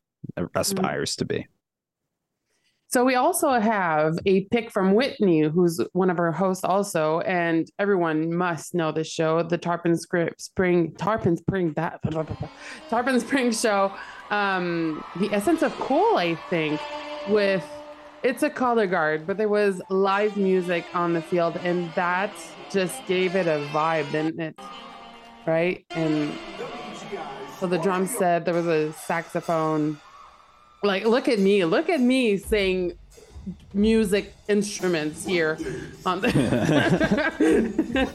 aspires to be. So we also have a pick from Whitney, who's one of our hosts also, and everyone must know this show, the Tarpon Script Spring Tarpon Spring that Tarpon Spring show. Um, the essence of cool, I think, with it's a color guard, but there was live music on the field, and that just gave it a vibe, didn't it? Right? And so the drum set, there was a saxophone, like look at me look at me saying music instruments here on the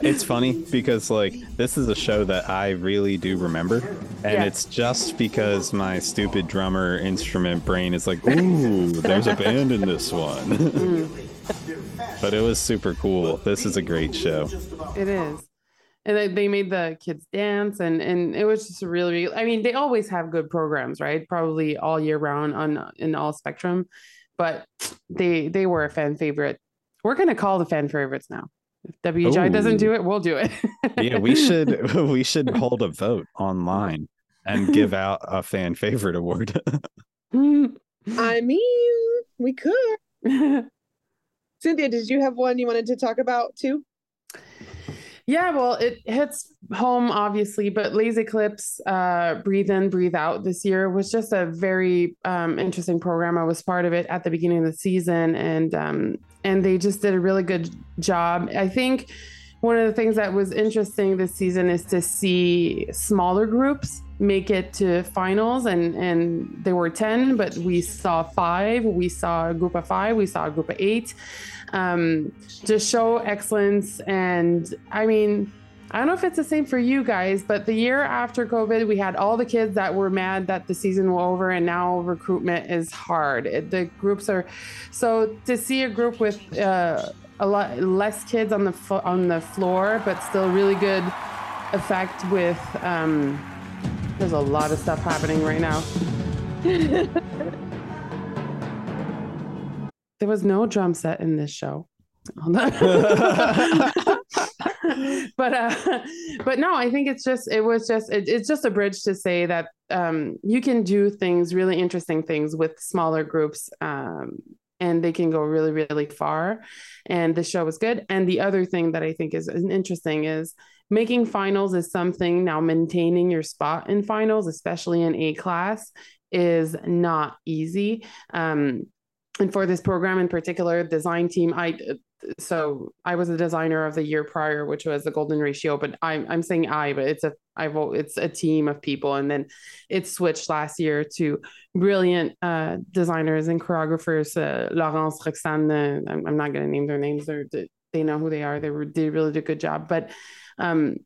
it's funny because like this is a show that I really do remember, and Yeah. it's just because my stupid drummer instrument brain is like, ooh, there's a band in this one. Mm. but it was super cool. This is a great show. it is and they, they made the kids dance and and it was just really i mean they always have good programs right probably all year round on in all spectrum but they they were a fan favorite we're going to call the fan favorites now if wgi doesn't do it we'll do it Yeah, we should we should hold a vote online and give out a fan favorite award. I mean, we could. Cynthia, did you have one you wanted to talk about too? Yeah, well, it hits home obviously, but Lazy Clips, uh, Breathe In, Breathe Out this year was just a very um, interesting program. I was part of it at the beginning of the season, and um, and they just did a really good job. I think one of the things that was interesting this season is to see smaller groups make it to finals, and and there were ten, but we saw five. We saw a group of five. We saw a group of eight um, to show excellence. And I mean, I don't know if it's the same for you guys, but the year after COVID, we had all the kids that were mad that the season was over, and now recruitment is hard. It, the groups are so to see a group with uh, a lot less kids on the fo- on the floor, but still really good effect with. Um, there's a lot of stuff happening right now. There was no drum set in this show. but uh but no i think it's just it was just it, it's just a bridge to say that um you can do things really interesting things with smaller groups um and they can go really really far. And the show was good. And the other thing that i think is interesting is making finals is something now maintaining your spot in finals especially in a class is not easy. Um and for this program in particular design team i so I was a designer of the year prior, which was the golden ratio, but I'm I'm saying I, but it's a I vote it's a team of people, and then it switched last year to brilliant uh, designers and choreographers. Uh, Laurence, Roxane, I'm, I'm not going to name their names; they, they know who they are. They were they really did a good job, but um,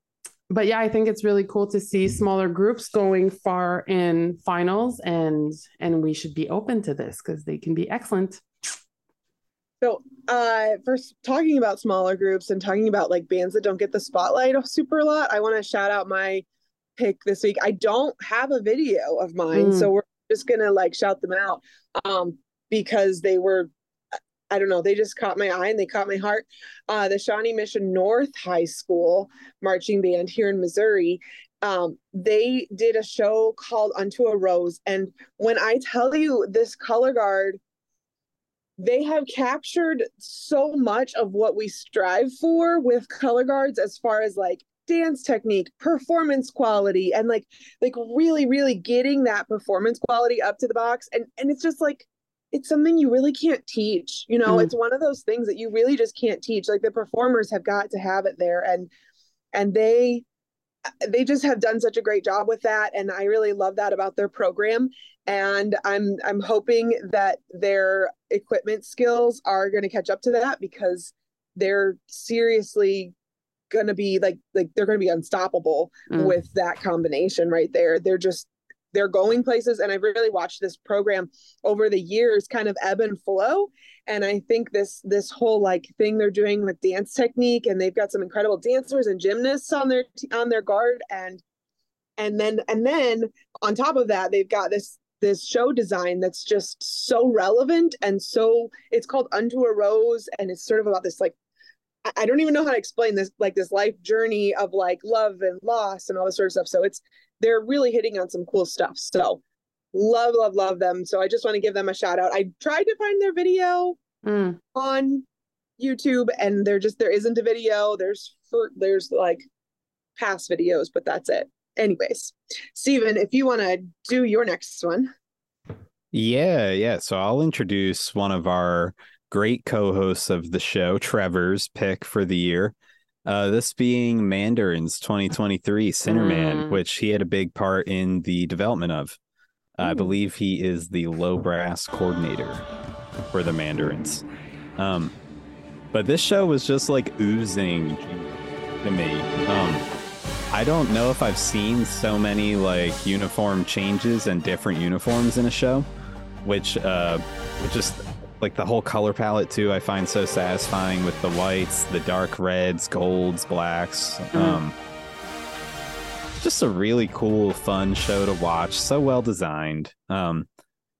but yeah, I think it's really cool to see smaller groups going far in finals, and and we should be open to this because they can be excellent. So, uh, first talking about smaller groups and talking about like bands that don't get the spotlight super a lot, I want to shout out my pick this week. I don't have a video of mine, Mm. so we're just gonna like shout them out um, because they were, I don't know, they just caught my eye and they caught my heart. Uh, the Shawnee Mission North High School marching band here in Missouri. Um, they did a show called Unto a Rose, and when I tell you this color guard they have captured so much of what we strive for with color guards as far as like dance technique performance quality and like like really really getting that performance quality up to the box and and it's just like it's something you really can't teach you know Mm. it's one of those things that you really just can't teach like the performers have got to have it there and and they they just have done such a great job with that and i really love that about their program and i'm i'm hoping that their equipment skills are going to catch up to that because they're seriously going to be like like they're going to be unstoppable Mm. with that combination right there they're just they're going places. And i've really watched this program over the years kind of ebb and flow. And i think this this whole like thing they're doing with dance technique and they've got some incredible dancers and gymnasts on their on their guard. And and then and then on top of that they've got this this show design that's just so relevant and so it's called unto a rose. And it's sort of about this like I- don't even know how to explain this like this life journey of like love and loss and all this sort of stuff. So it's they're really hitting on some cool stuff. So love love love them so i just want to give them a shout out i tried to find their video Mm. on youtube and there just there isn't a video there's for there's like past videos but that's it anyways Stephen, if you want to do your next one Yeah, yeah. So I'll introduce one of our great co-hosts of the show, Trevor's pick for the year. Uh, this being Mandarin's 2023 Cinderman, Mm. which he had a big part in the development of. I Mm. believe he is the low brass coordinator for the Mandarins. Um, but this show was just like oozing to me. Um, I don't know if I've seen so many like uniform changes and different uniforms in a show, which uh, which just like the whole color palette too. I find so satisfying with the whites, the dark reds, golds, blacks. Um, just a really cool, fun show to watch. So well designed. Um,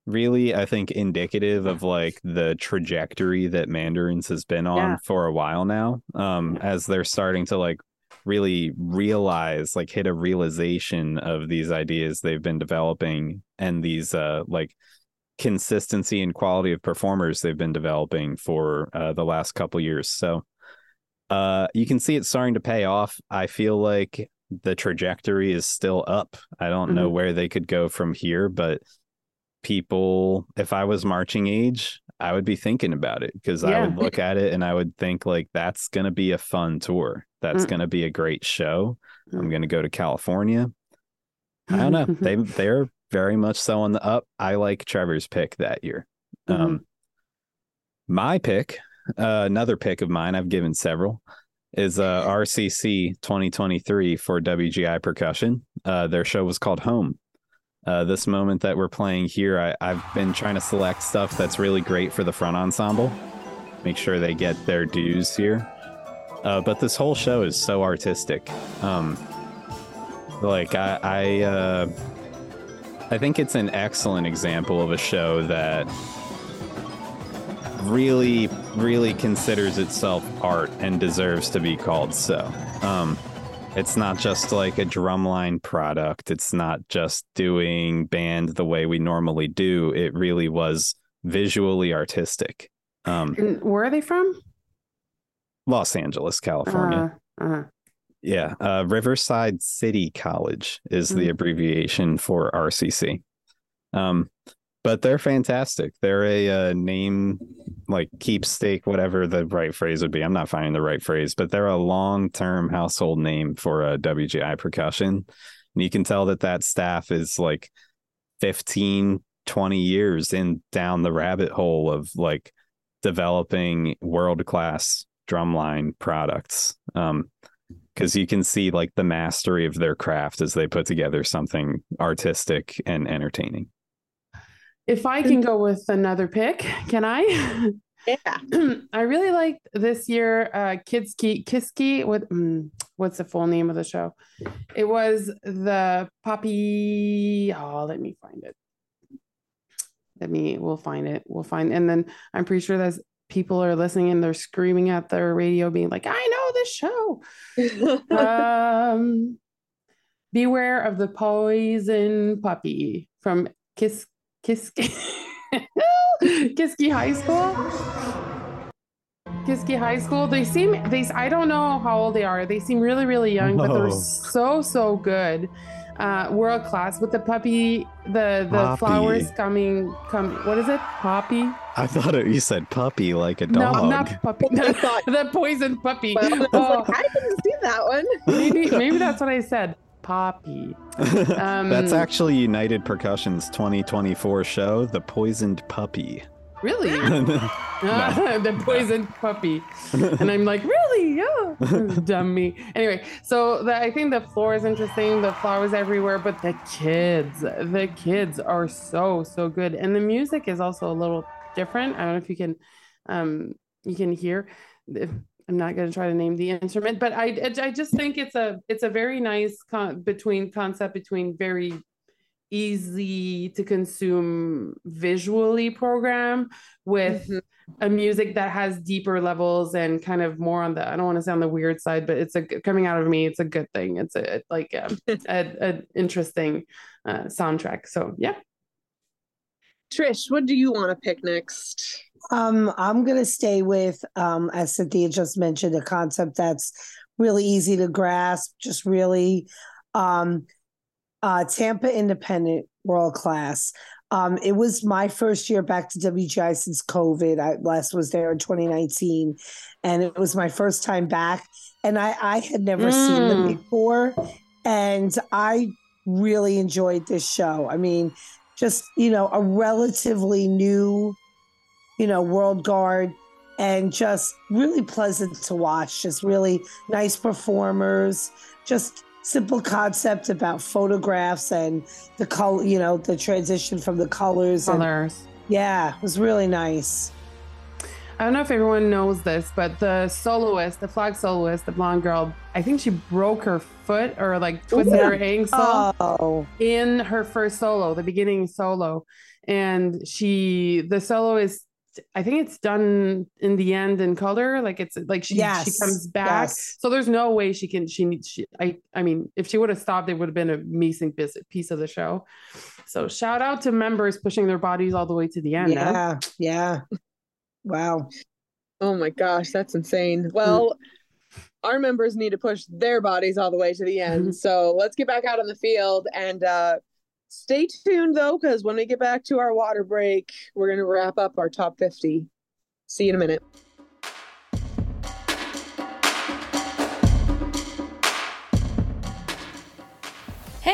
really, I think indicative of like the trajectory that Mandarins has been on Yeah. for a while now. Um, as they're starting to like really realize like hit a realization of these ideas they've been developing and these uh like consistency and quality of performers they've been developing for uh, the last couple years. So uh you can see it's starting to pay off. I feel like the trajectory is still up. I don't know where they could go from here but people if i was marching age i would be thinking about it because i would look at it and i would think like that's going to be a fun tour. That's Mm. going to be a great show. I'm Mm. going to go to california. I don't know. They they're very much so on the up i like trevor's pick that year Mhm. um my pick uh, another pick of mine i've given several is uh rcc 2023 for wgi percussion uh their show was called home uh, this moment that we're playing here, I, I've been trying to select stuff that's really great for the front ensemble. Make sure they get their dues here. Uh, but this whole show is so artistic. Um, like I, I, uh, I think it's an excellent example of a show that really, really considers itself art and deserves to be called so. Um, it's not just like a drumline product. It's not just doing band the way we normally do. It really was visually artistic. Um, And where are they from? Los Angeles, California. Uh, uh, Yeah. Uh, Riverside City College is the Mm. abbreviation for RCC. Um, but they're fantastic. They're a uh, name like keepstake, whatever the right phrase would be. I'm not finding the right phrase, but they're a long term household name for a WGI percussion. And you can tell that that staff is like 15, 20 years in down the rabbit hole of like developing world class drumline products. Um, because you can see like the mastery of their craft as they put together something artistic and entertaining. if I can go with another pick, can I? yeah I really liked this year uh Kidski Kiski what mm, what's the full name of the show? It was the Poppy oh let me find it. Let me we'll find it. We'll find and then I'm pretty sure that people are listening and they're screaming at their radio being like, I know this show. um Beware of the Poison Puppy from Kiss Kiski Kiski High School. Kiski High School. They seem they I don't know how old they are. They seem really really young, but they're so so good. Uh world class with the puppy the the Poppy. flowers coming come what is it? Poppy? I thought it, you said puppy like a dog. No, dog. not puppy. I the poison puppy. Well, I was Oh, like, I didn't see that one. maybe maybe that's what I said. Poppy. That's Um, actually United Percussion's 2024 show, The Poisoned Puppy. Really? no. the poisoned puppy. And I'm like, really? Yeah. Dumb me. Anyway, so the, I think the floor is interesting. The flowers everywhere, but the kids, the kids are so, so good. And the music is also a little different. I don't know if you can, um, you can hear. I'm not going to try to name the instrument, but I, I just think it's a, it's a very nice con- between concept between very easy to consume visually program with Mhm. a music that has deeper levels and kind of more on the I don't want to say on the weird side, but it's a coming out of me. It's a good thing. It's a like um, a, a interesting uh, soundtrack. So yeah, Trish, what do you want to pick next? Um, I'm gonna stay with um, as Cynthia just mentioned, a concept that's really easy to grasp, just really um uh Tampa Independent world class. Um, it was my first year back to WGI since COVID. I last was there in 2019, and it was my first time back. And I, I had never seen them Mm. before, and I really enjoyed this show. I mean, just you know, a relatively new, you know, World Guard, and just really pleasant to watch. Just really nice performers. Just simple concept about photographs and the color, you know, the transition from the colors. And, Colors. yeah, it was really nice. I don't know if everyone knows this, but the soloist, the flag soloist, the blonde girl, I think she broke her foot or like twisted her ankle Oh, in her first solo, the beginning solo. And she, the solo is, I think it's done in the end in color. Like it's like she, she comes back. yes. So there's no way she can, she needs, she, I, I mean, if she would have stopped, it would have been a missing piece, piece of the show. So shout out to members pushing their bodies all the way to the end. huh? yeah, yeah. Wow. Oh my gosh, that's insane. Well, our members need to push their bodies all the way to the end. So let's get back out on the field and uh, stay tuned though, because when we get back to our water break, we're going to wrap up our top 50. See you in a minute.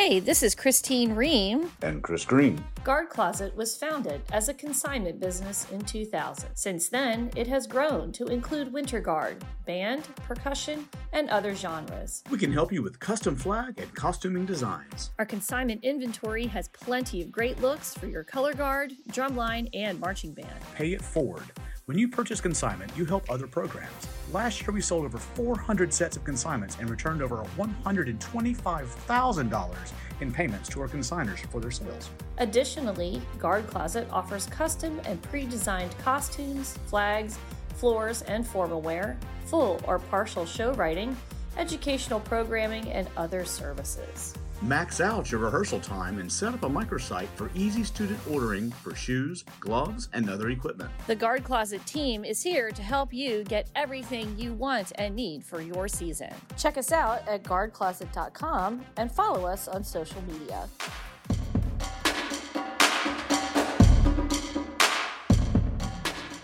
Hey, this is Christine Ream. and Chris Green. Guard Closet was founded as a consignment business in 2000. Since then, it has grown to include winter guard, band, percussion, and other genres. We can help you with custom flag and costuming designs. Our consignment inventory has plenty of great looks for your color guard, drumline, and marching band. Pay it forward. When you purchase consignment, you help other programs. Last year, we sold over 400 sets of consignments and returned over $125,000 in payments to our consigners for their sales. Additionally, Guard Closet offers custom and pre designed costumes, flags, floors, and formal wear, full or partial show writing, educational programming, and other services. Max out your rehearsal time and set up a microsite for easy student ordering for shoes, gloves, and other equipment. The Guard Closet team is here to help you get everything you want and need for your season. Check us out at guardcloset.com and follow us on social media.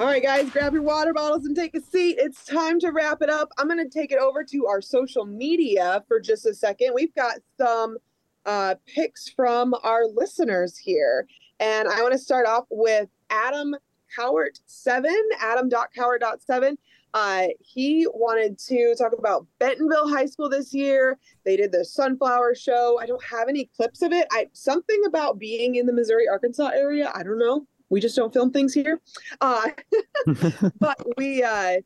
All right, guys, grab your water bottles and take a seat. It's time to wrap it up. I'm going to take it over to our social media for just a second. We've got some uh, picks from our listeners here. And I want to start off with Adam Cowart7, adam.cowart.7. Uh, he wanted to talk about Bentonville High School this year. They did the Sunflower Show. I don't have any clips of it. I something about being in the Missouri Arkansas area. I don't know. We just don't film things here. Uh, but we uh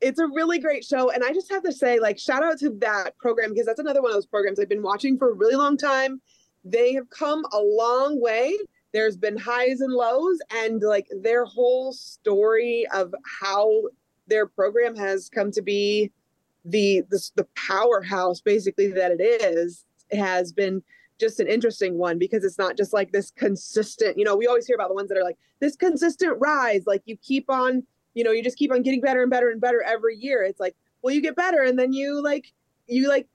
it's a really great show. And i just have to say like shout out to that program because that's another one of those programs i've been watching for a really long time. They have come a long way. There's been highs and lows and like their whole story of how their program has come to be the the, the powerhouse basically that it is has been just an interesting one because it's not just like this consistent you know we always hear about the ones that are like this consistent rise like you keep on you know you just keep on getting better and better and better every year. It's like well you get better and then you like you like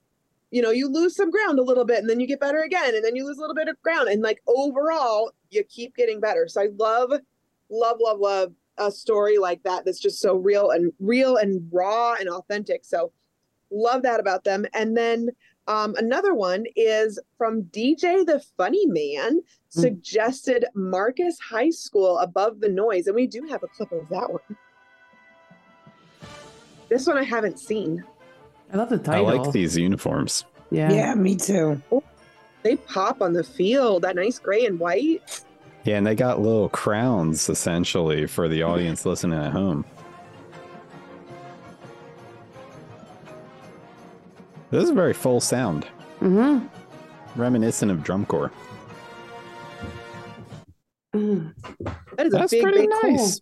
you know you lose some ground a little bit and then you get better again and then you lose a little bit of ground. And like overall you keep getting better. So i love love love love a story like that that's just so real and real and raw and authentic. So love that about them. And then um, another one is from DJ the Funny Man, suggested Marcus High School above the noise. And we do have a clip of that one. This one I haven't seen. I love the title. I like these uniforms. Yeah. Yeah, me too. They pop on the field, that nice gray and white. Yeah, and they got little crowns essentially for the audience listening at home. This is a very full sound, Mm-hmm. reminiscent of drum corps. Mm. That is a big, pretty big nice.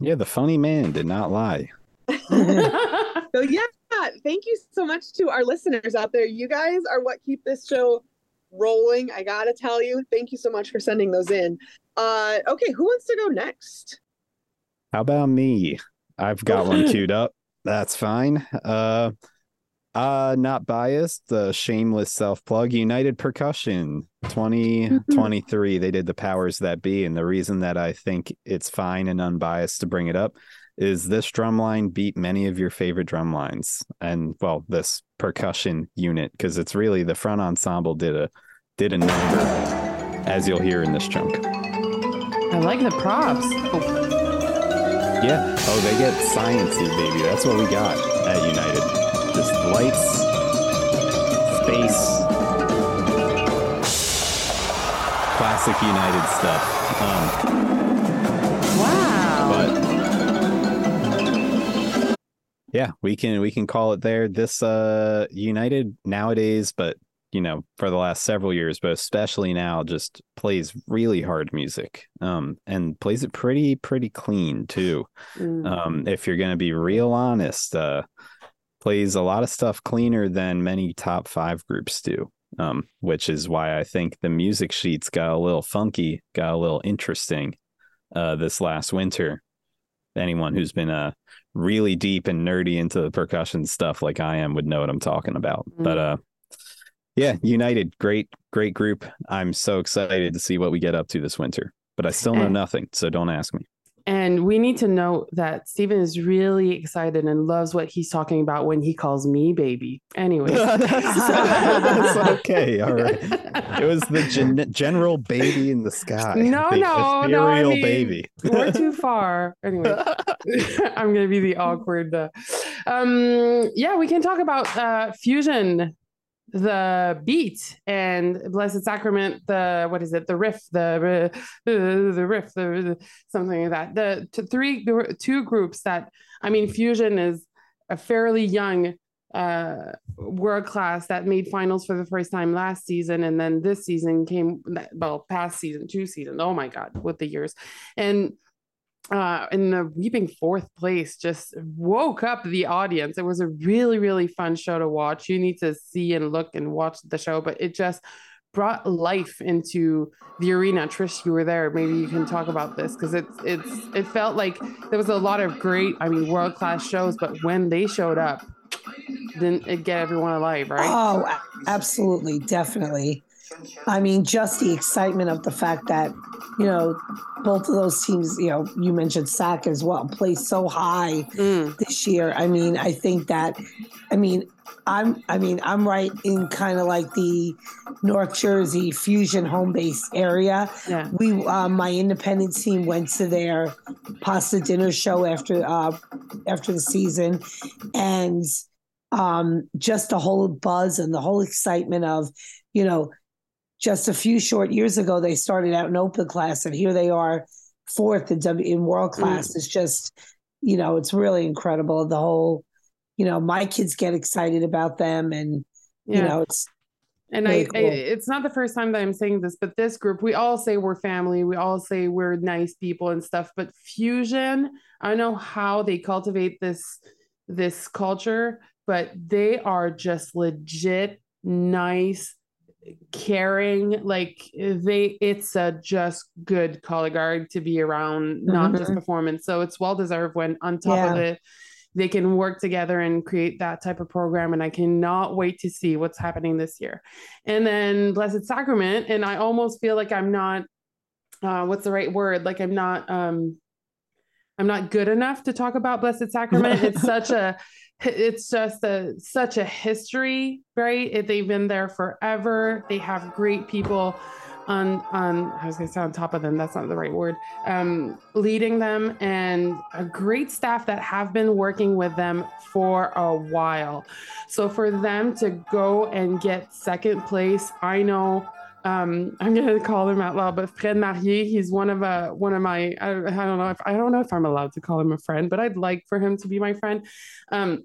Yeah, the funny man did not lie. So yeah, thank you so much to our listeners out there. You guys are what keep this show rolling. I gotta tell you, thank you so much for sending those in. Uh, okay, who wants to go next? How about me? I've got one queued up. That's fine. Uh, uh, not biased. The shameless self plug. United Percussion 2023. they did the powers that be, and the reason that I think it's fine and unbiased to bring it up is this drum line beat many of your favorite drum lines, and well, this percussion unit because it's really the front ensemble did a did a number, as you'll hear in this chunk. I like the props. Yeah. Oh, they get sciencey, baby. That's what we got at United. Just lights, space, classic United stuff. Um, wow. But yeah, we can we can call it there. This uh United nowadays, but you know, for the last several years, but especially now, just plays really hard music. Um, and plays it pretty, pretty clean too. Mm. Um, if you're gonna be real honest, uh plays a lot of stuff cleaner than many top five groups do. Um, which is why I think the music sheets got a little funky, got a little interesting uh this last winter. Anyone who's been uh really deep and nerdy into the percussion stuff like I am would know what I'm talking about. But uh yeah, United, great, great group. I'm so excited to see what we get up to this winter. But I still know nothing, so don't ask me. And we need to note that Stephen is really excited and loves what he's talking about when he calls me baby. Anyway. That's okay. All right. It was the gen- general baby in the sky. No, the no, no. I mean, baby. We're too far. Anyway, I'm gonna be the awkward. Uh, um, yeah, we can talk about uh, fusion, the beat, and Blessed Sacrament. The what is it? The riff. The uh, the riff. The something like that. The t- three two groups that I mean, fusion is a fairly young uh world class that made finals for the first time last season and then this season came well past season two seasons oh my god with the years and uh in the weeping fourth place just woke up the audience. It was a really really fun show to watch. You need to see and look and watch the show but it just brought life into the arena. Trish you were there. Maybe you can talk about this because it's it's it felt like there was a lot of great i mean world class shows but when they showed up didn't it get everyone alive right? Oh, absolutely, definitely. I mean, just the excitement of the fact that, you know, both of those teams, you know, you mentioned SAC as well, play so high Mm, this year. I mean, I think that, I mean, I'm, I mean, I'm right in kind of like the North Jersey Fusion home base area. yeah We, uh, my independent team went to their pasta dinner show after, uh, after the season, and um, just the whole buzz and the whole excitement of, you know, just a few short years ago they started out in open class, and here they are, fourth in, w, in world mm. class. It's just, you know, it's really incredible. The whole, you know, my kids get excited about them, and yeah you know, it's And Really I, I, it's not the first time that I'm saying this, but this group, we all say we're family. We all say we're nice people and stuff. But fusion, I don't know how they cultivate this this culture, but they are just legit nice, caring. Like they, it's a just good color guard to be around, not just Mhm. performance. So it's well deserved when on top of it they can work together and create that type of program and i cannot wait to see what's happening this year and then blessed sacrament and i almost feel like i'm not uh, what's the right word like i'm not um i'm not good enough to talk about blessed sacrament it's such a it's just a such a history right it, they've been there forever they have great people on on i was to say on top of them that's not the right word um, leading them and a great staff that have been working with them for a while. So for them to go and get second place, I know um, I'm gonna call him out loud, but Fred Marier, he's one of a one of my I, I don't know if I don't know if I'm allowed to call him a friend, but I'd like for him to be my friend. Um,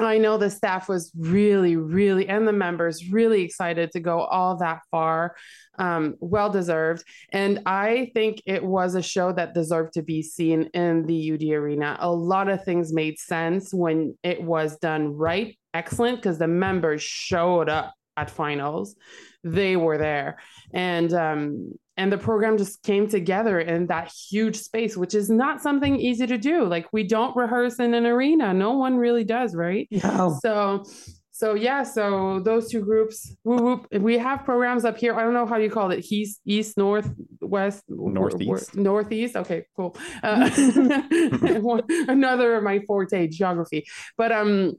I know the staff was really, really, and the members really excited to go all that far. Um, well deserved. And I think it was a show that deserved to be seen in the UD Arena. A lot of things made sense when it was done right. Excellent, because the members showed up. at finals, they were there. And um and the program just came together in that huge space, which is not something easy to do. Like we don't rehearse in an arena. No one really does, right? No. So so yeah, so those two groups, whoop, whoop. we have programs up here. I don't know how you call it, east, east, north, west, Northeast. northeast. Okay, cool. Uh, another of my forte, geography. But um,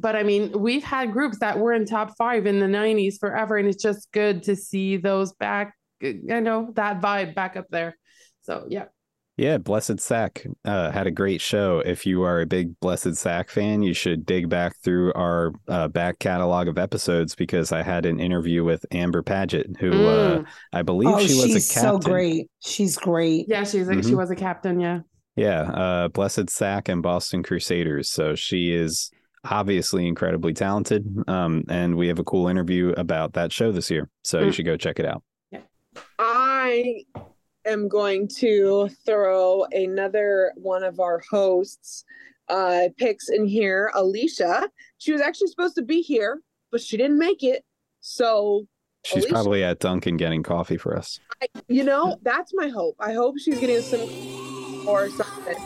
but I mean, we've had groups that were in top five in the '90s forever, and it's just good to see those back. You know that vibe back up there. So yeah. Yeah, Blessed Sack uh, had a great show. If you are a big Blessed Sack fan, you should dig back through our uh, back catalog of episodes because I had an interview with Amber Paget, who uh, Mm. I believe oh, she was she's a captain. so great. She's great. Yeah, she's like she Mhm. was a captain. Yeah. Yeah, uh, Blessed Sack and Boston Crusaders. So she is obviously incredibly talented. Um, and we have a cool interview about that show this year. So you Mm. should go check it out. I am going to throw another one of our hosts uh picks in here, Alicia. She was actually supposed to be here, but she didn't make it. So She's Alicia- probably at Dunkin' getting coffee for us. I, you know, that's my hope. I hope she's getting some or something.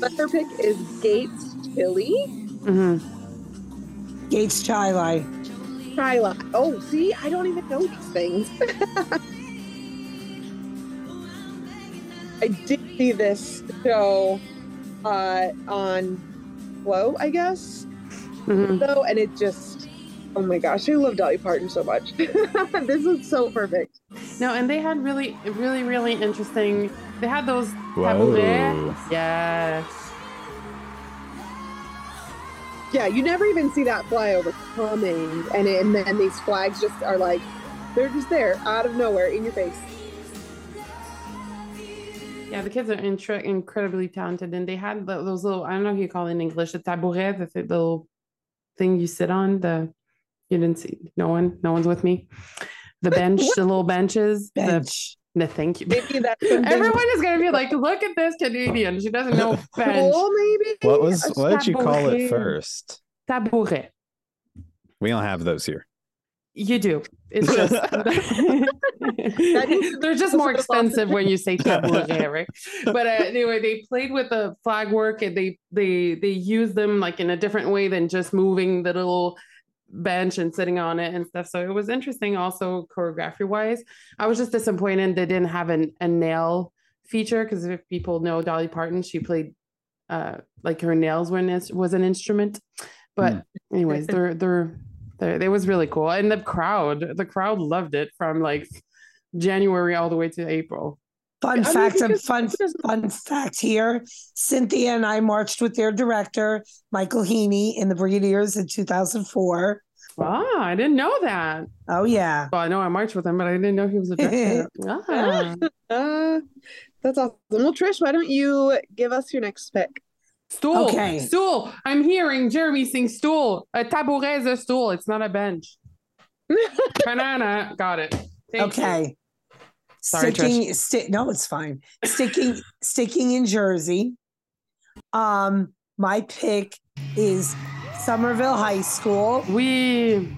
But her pick is Gates Chili. Hmm Gates Chili. Tryla. Oh, see, I don't even know these things. I did see this show uh, on Flow, I guess, hmm though, and it just, oh my gosh, I love Dolly Parton so much. this is so perfect. No, and they had really, really, really interesting. They had those Whoa. tabouret. Yes. Yeah, you never even see that flyover coming, and and then these flags just are like, they're just there out of nowhere in your face. Yeah, the kids are intre- incredibly talented, and they had tho- those little. I don't know if you call it in English a tabouret, the th- little thing you sit on. The you didn't see. No one. No one's with me. The bench, the little benches. The, Bench. The thank you. Maybe that's Everyone is gonna be like, look at this Canadian. She doesn't know French. cool, maybe. What was A what did you call it first? Tabouret. We don't have those here. You do. It's just they're just more expensive when you say tabouret, right? But uh, anyway, they played with the flag work and they they they used them like in a different way than just moving the little bench and sitting on it and stuff. So it was interesting also choreography wise. I was just disappointed they didn't have an, a nail feature because if people know Dolly Parton, she played uh like her nails were an, was an instrument. But anyways, they're they're they're it was really cool. And the crowd, the crowd loved it from like January all the way to April. Fun I mean, fact, a because- fun because- fun fact here. Cynthia and I marched with their director, Michael Heaney, in the Brigadiers in 2004. Ah, I didn't know that. Oh yeah. Well, I know I marched with him, but I didn't know he was a director. ah. Uh, that's awesome. Well, Trish, why don't you give us your next pick? Stool. Okay. Stool. I'm hearing Jeremy sing stool. A tabouret is a stool. It's not a bench. Banana. Got it. Thank you. Sorry, sticking sti- no, it's fine. Sticking sticking in Jersey. Um, my pick is Somerville High School. We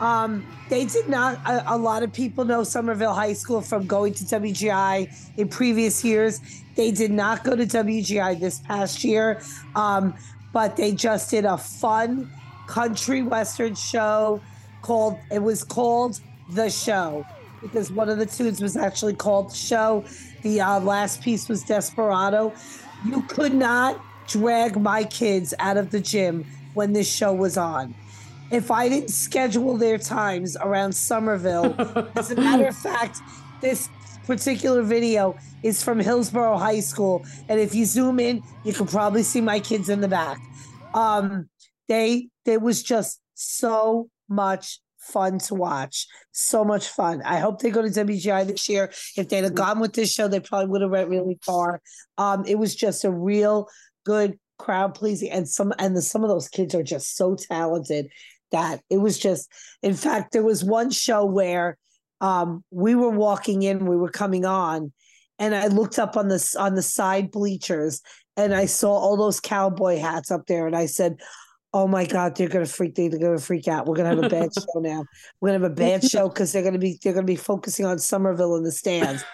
Um, they did not. A, a lot of people know Somerville High School from going to WGI in previous years. They did not go to WGI this past year, um, but they just did a fun country western show called. It was called The Show because one of the tunes was actually called The Show. The uh, last piece was Desperado. You could not drag my kids out of the gym when this show was on if I didn't schedule their times around Somerville. As a matter of fact, this particular video is from Hillsborough High School, and if you zoom in, you can probably see my kids in the back. Um, they there was just so much fun to watch, so much fun. I hope they go to WGI this year. If they'd have gone with this show, they probably would have went really far. Um, it was just a real good crowd pleasing, and some and the, some of those kids are just so talented that it was just in fact there was one show where um we were walking in we were coming on and i looked up on the on the side bleachers and i saw all those cowboy hats up there and i said oh my god, they're gonna freak. They're gonna freak out. We're gonna have a bad show now. We're gonna have a bad show because they're gonna be they're gonna be focusing on Somerville in the stands.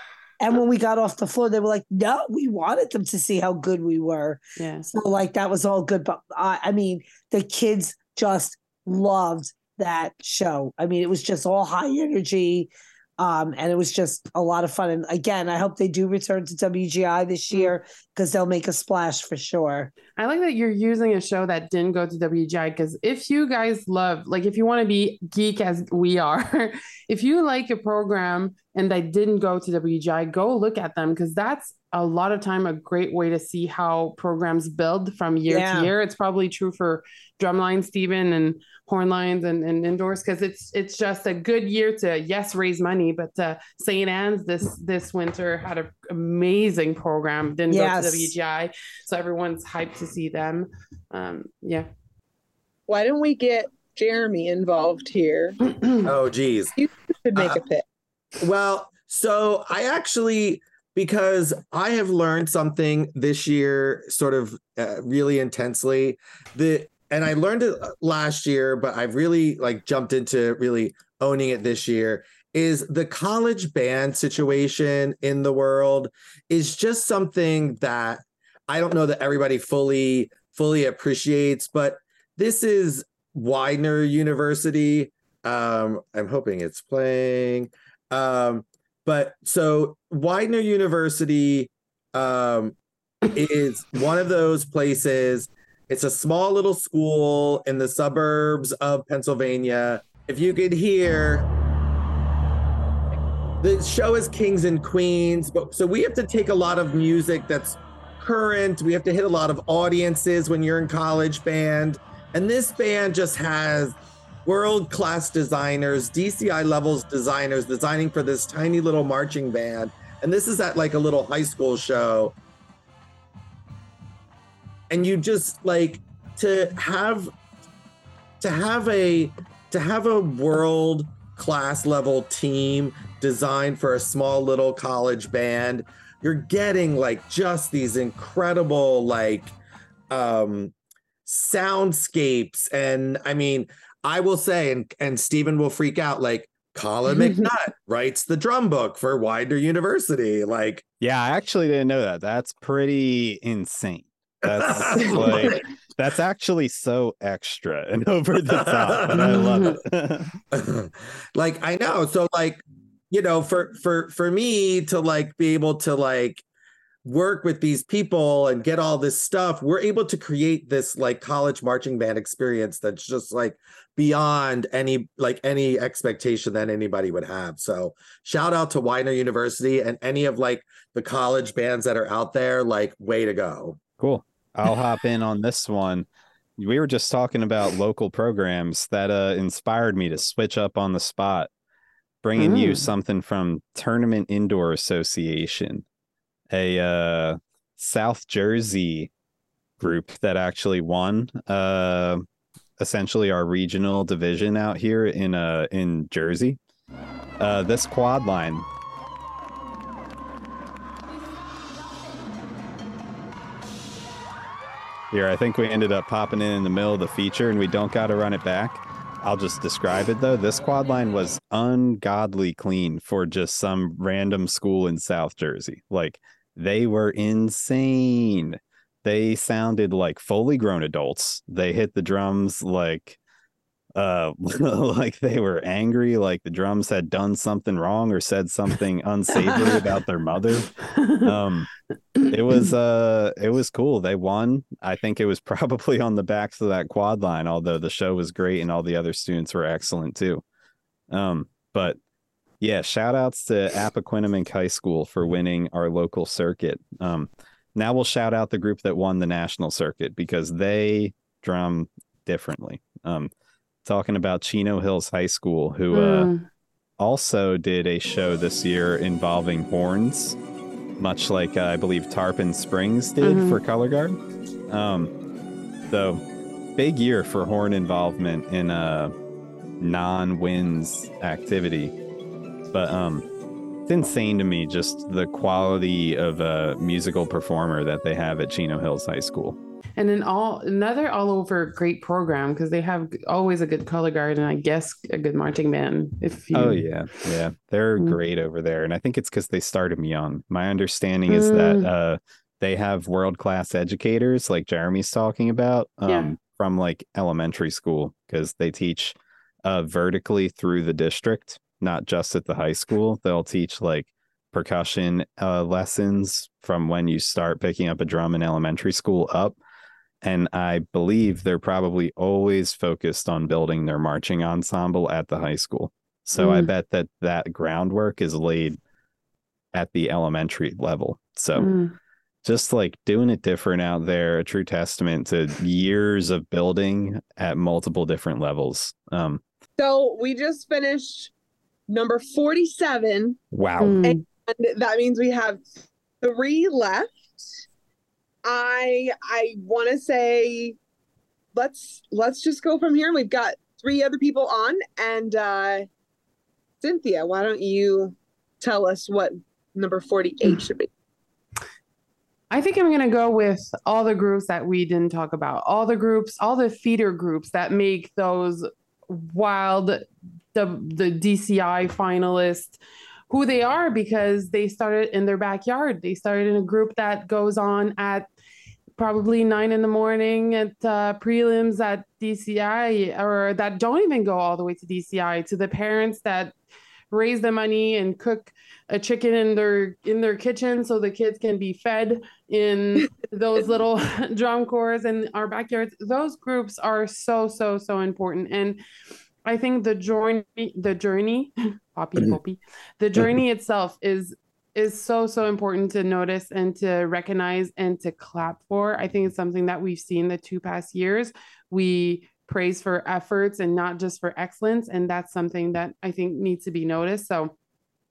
And when we got off the floor, they were like, "No, we wanted them to see how good we were." Yeah. So like that was all good, but I, I mean, the kids just loved that show. I mean, it was just all high energy. Um, and it was just a lot of fun. And again, I hope they do return to WGI this year because they'll make a splash for sure. I like that you're using a show that didn't go to WGI because if you guys love, like, if you want to be geek as we are, if you like a program and that didn't go to WGI, go look at them because that's a lot of time a great way to see how programs build from year Yeah. to year. It's probably true for drumline, Stephen, and horn lines and, and indoors because it's it's just a good year to yes raise money, but uh, St. Anne's this this winter had an amazing program. Didn't Yes. go to WGI, so everyone's hyped to see them. Um, yeah. Why don't we get Jeremy involved here? Oh, geez. You should make Uh, a pick. Well, so I actually because I have learned something this year, sort of uh, really intensely. The and I learned it last year, but I've really like jumped into really owning it this year. Is the college band situation in the world is just something that I don't know that everybody fully fully appreciates, but this is Widener University. Um, I'm hoping it's playing. Um, but so Widener University um, is one of those places. It's a small little school in the suburbs of Pennsylvania. If you could hear, the show is Kings and Queens, but so we have to take a lot of music that's current. We have to hit a lot of audiences when you're in college band. And this band just has world class designers, DCI levels designers designing for this tiny little marching band. And this is at like a little high school show. And you just like to have to have a to have a world class level team designed for a small little college band you're getting like just these incredible like um soundscapes and i mean i will say and and stephen will freak out like colin mcnutt writes the drum book for widener university like Yeah, I actually didn't know that. That's pretty insane. That's like that's actually so extra and over the top, and I love it. like i know so like you know for for for me to like be able to like work with these people and get all this stuff we're able to create this like college marching band experience that's just like beyond any like any expectation that anybody would have so shout out to Widener University and any of like the college bands that are out there like way to go Cool. I'll hop in on this one. We were just talking about local programs that uh, inspired me to switch up on the spot, bringing you Mm. something from Tournament Indoor Association, a uh, South Jersey group that actually won uh, essentially our regional division out here in uh, in Jersey. Uh, this quad line Here, I think we ended up popping in in the middle of the feature and we don't got to run it back. I'll just describe it though. This quad line was ungodly clean for just some random school in South Jersey. Like they were insane. They sounded like fully grown adults. They hit the drums like uh like they were angry like the drums had done something wrong or said something unsavory about their mother. Um it was uh it was cool. They won. I think it was probably on the backs of that quad line although the show was great and all the other students were excellent too. Um but yeah shout outs to appoquinimink high school for winning our local circuit. Um now we'll shout out the group that won the national circuit because they drum differently. Um talking about chino hills high school who uh Mm. also did a show this year involving horns, much like uh, I believe Tarpon Springs did Mhm. for Color Guard. Um, so big year for horn involvement in a non-winds activity, but um, it's insane to me just the quality of a musical performer that they have at Chino Hills High School. And then all another all over great program because they have always a good color guard and I guess a good marching band. If you Oh yeah, yeah, they're Mm. great over there, and I think it's because they started them young. My understanding is that Mm. uh, they have world class educators, like Jeremy's talking about, um, Yeah. from like elementary school, because they teach uh, vertically through the district, not just at the high school. They'll teach like percussion uh, lessons from when you start picking up a drum in elementary school up. And I believe they're probably always focused on building their marching ensemble at the high school. So I Mm. bet that that groundwork is laid at the elementary level. So Mm. just like doing it different out there, a true testament to years of building at multiple different levels. Um, So we just finished number 47, wow. Mm. and that means we have three left. I I want to say let's let's just go from here. We've got three other people on and uh Cynthia, why don't you tell us what number 48 should be? I think I'm gonna go with all the groups that we didn't talk about. All the groups, all the feeder groups that make those wild the the DCI finalists who they are because they started in their backyard. They started in a group that goes on at probably nine in the morning at uh, prelims at DCI or that don't even go all the way to DCI to the parents that raise the money and cook a chicken in their in their kitchen so the kids can be fed in those little drum corps in our backyards. Those groups are so so so important. And i think the journey the journey poppy poppy the journey itself is is so so important to notice and to recognize and to clap for. I think it's something that we've seen the two past years. We praise for efforts and not just for excellence and that's something that i think needs to be noticed. So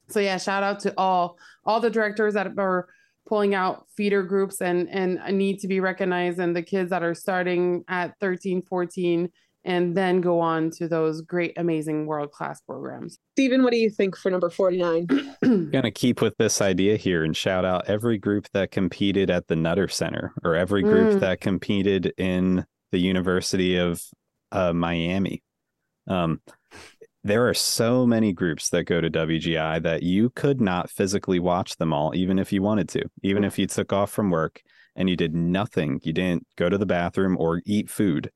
so yeah shout out to all all the directors that are pulling out feeder groups and and need to be recognized and the kids that are starting at 13 14 and then go on to those great amazing world class programs Stephen, what do you think for number 49? gonna keep with this idea here and shout out every group that competed at the Nutter Center or every group Mm. that competed in the University of uh, Miami. Um, there are so many groups that go to WGI that you could not physically watch them all, even if you wanted to. Even if you took off from work and you did nothing, you didn't go to the bathroom or eat food,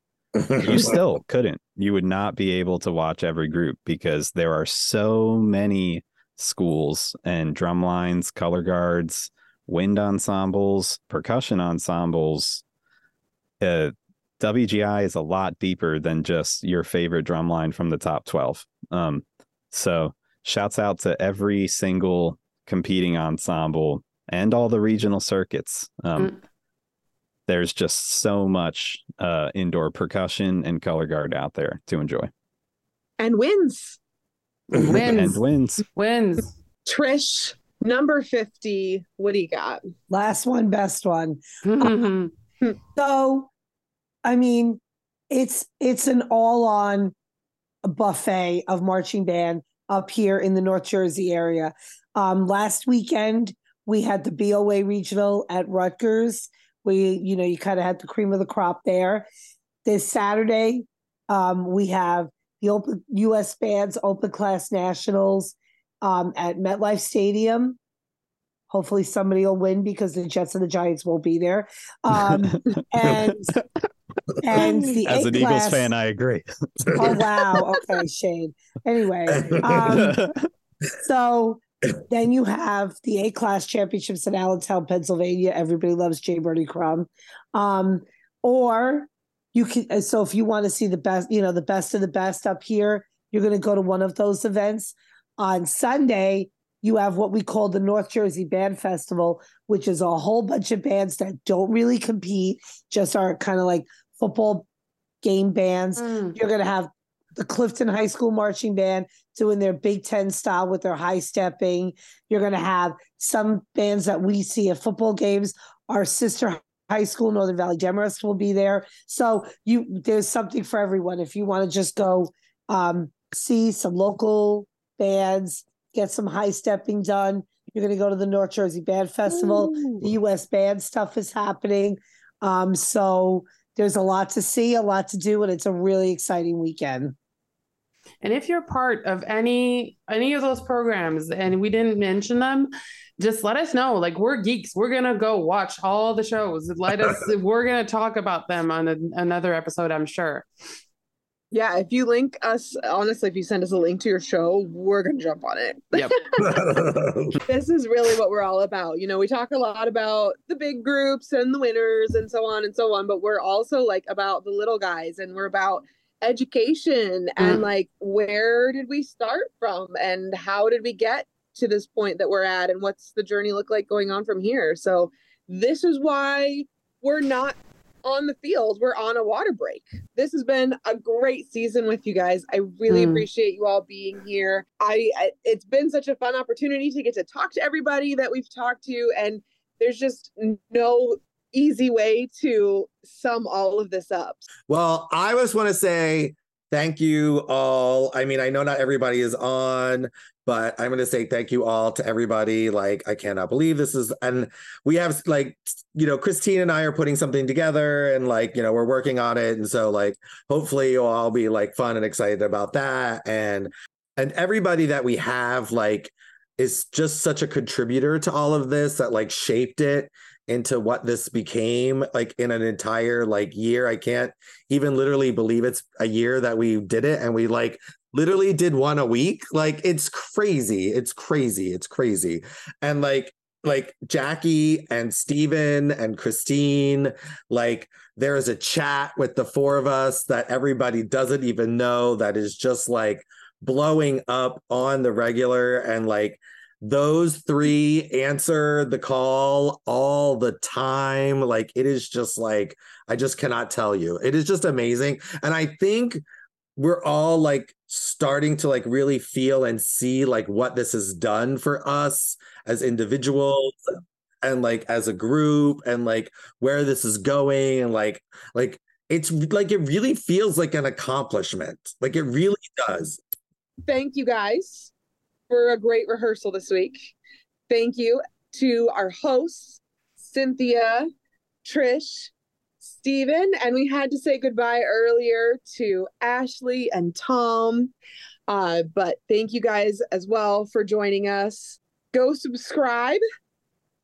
you still couldn't. You would not be able to watch every group because there are so many schools and drum lines, color guards, wind ensembles, percussion ensembles. Uh, WGI is a lot deeper than just your favorite drum line from the top 12. Um, so shouts out to every single competing ensemble and all the regional circuits. Um, Mm. There's just so much uh, indoor percussion and color guard out there to enjoy. And winds. winds And winds. winds Trish, number 50, what do you got? Last one, best one. So, I mean, it's it's an all-on buffet of marching band up here in the North Jersey area. Um, last weekend we had the BOA regional at Rutgers. We, you know, you kind of had the cream of the crop there. This Saturday, um, we have the open U.S. bands open class nationals um, at MetLife Stadium. Hopefully, somebody will win because the Jets and the Giants won't be there. Um, and and the As A an Eagles fan, I agree. Oh wow. Okay, Shane. Anyway, um, so then you have the A class championships in Allentown, Pennsylvania. Everybody loves J. Birney Crum. Um, or you can uh, so if you want to see the best, you know, the best of the best up here, you're gonna go to one of those events. On Sunday, you have what we call the North Jersey Band Festival, which is a whole bunch of bands that don't really compete, just are kind of like football game bands. Mm. You're going to have the Clifton High School Marching Band doing their Big Ten style with their high stepping. You're going to have some bands that we see at football games. Our sister high school, Northern Valley Demarest, will be there. So you there's something for everyone. If you want to just go um, see some local bands, get some high stepping done. You're going to go to the North Jersey Band Festival. The U.S. band stuff is happening. Um, so there's a lot to see, a lot to do, and it's a really exciting weekend. And if you're part of any any of those programs and we didn't mention them, just let us know. Like we're geeks. We're gonna go watch all the shows. Let us we're gonna talk about them on a, another episode, I'm sure. Yeah, if you link us, honestly, if you send us a link to your show, we're gonna jump on it. Yep. this is really what we're all about. You know, we talk a lot about the big groups and the winners and so on and so on, but we're also like about the little guys and we're about education and Mm. like where did we start from and how did we get to this point that we're at and what's the journey look like going on from here. So this is why we're not on the field. We're on a water break. This has been a great season with you guys. I really Mm. appreciate you all being here. I, I it's been such a fun opportunity to get to talk to everybody that we've talked to and there's just no easy way to sum all of this up. Well, I just want to say thank you all. I mean, I know not everybody is on, but I'm going to say thank you all to everybody. Like, I cannot believe this is, and we have like, you know, Christine and I are putting something together and like, you know, we're working on it. And so, like, hopefully you'll all be like fun and excited about that. And, and everybody that we have, like, is just such a contributor to all of this that like shaped it into what this became like in an entire like year. I can't even literally believe it's a year that we did it and we like literally did one a week. Like it's crazy. It's crazy. It's crazy. And like like Jackie and Stephen and Christine, like there is a chat with the four of us that everybody doesn't even know that is just like blowing up on the regular and like those three answer the call all the time. Like it is just like i just cannot tell you. It is just amazing. And i think we're all like starting to like really feel and see like what this has done for us as individuals and like as a group and like where this is going and like like it's like it really feels like an accomplishment. Like it really does. Thank you guys for a great rehearsal this week. Thank you to our hosts, Cynthia, Trish, Stephen, and we had to say goodbye earlier to Ashlee and Thom. Uh, but thank you guys as well for joining us. Go subscribe,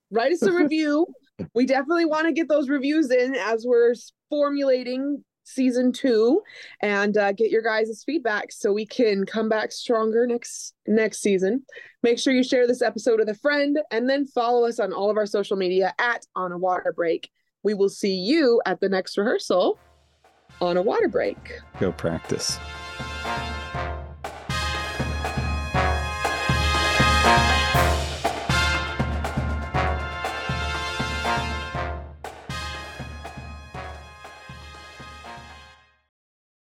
write us a review. We definitely want to get those reviews in as we're formulating season two and uh, get your guys' feedback so we can come back stronger next next season. Make sure you share this episode with a friend and then follow us on all of our social media at on a water break. We will see you at the next rehearsal on a water break. Go practice.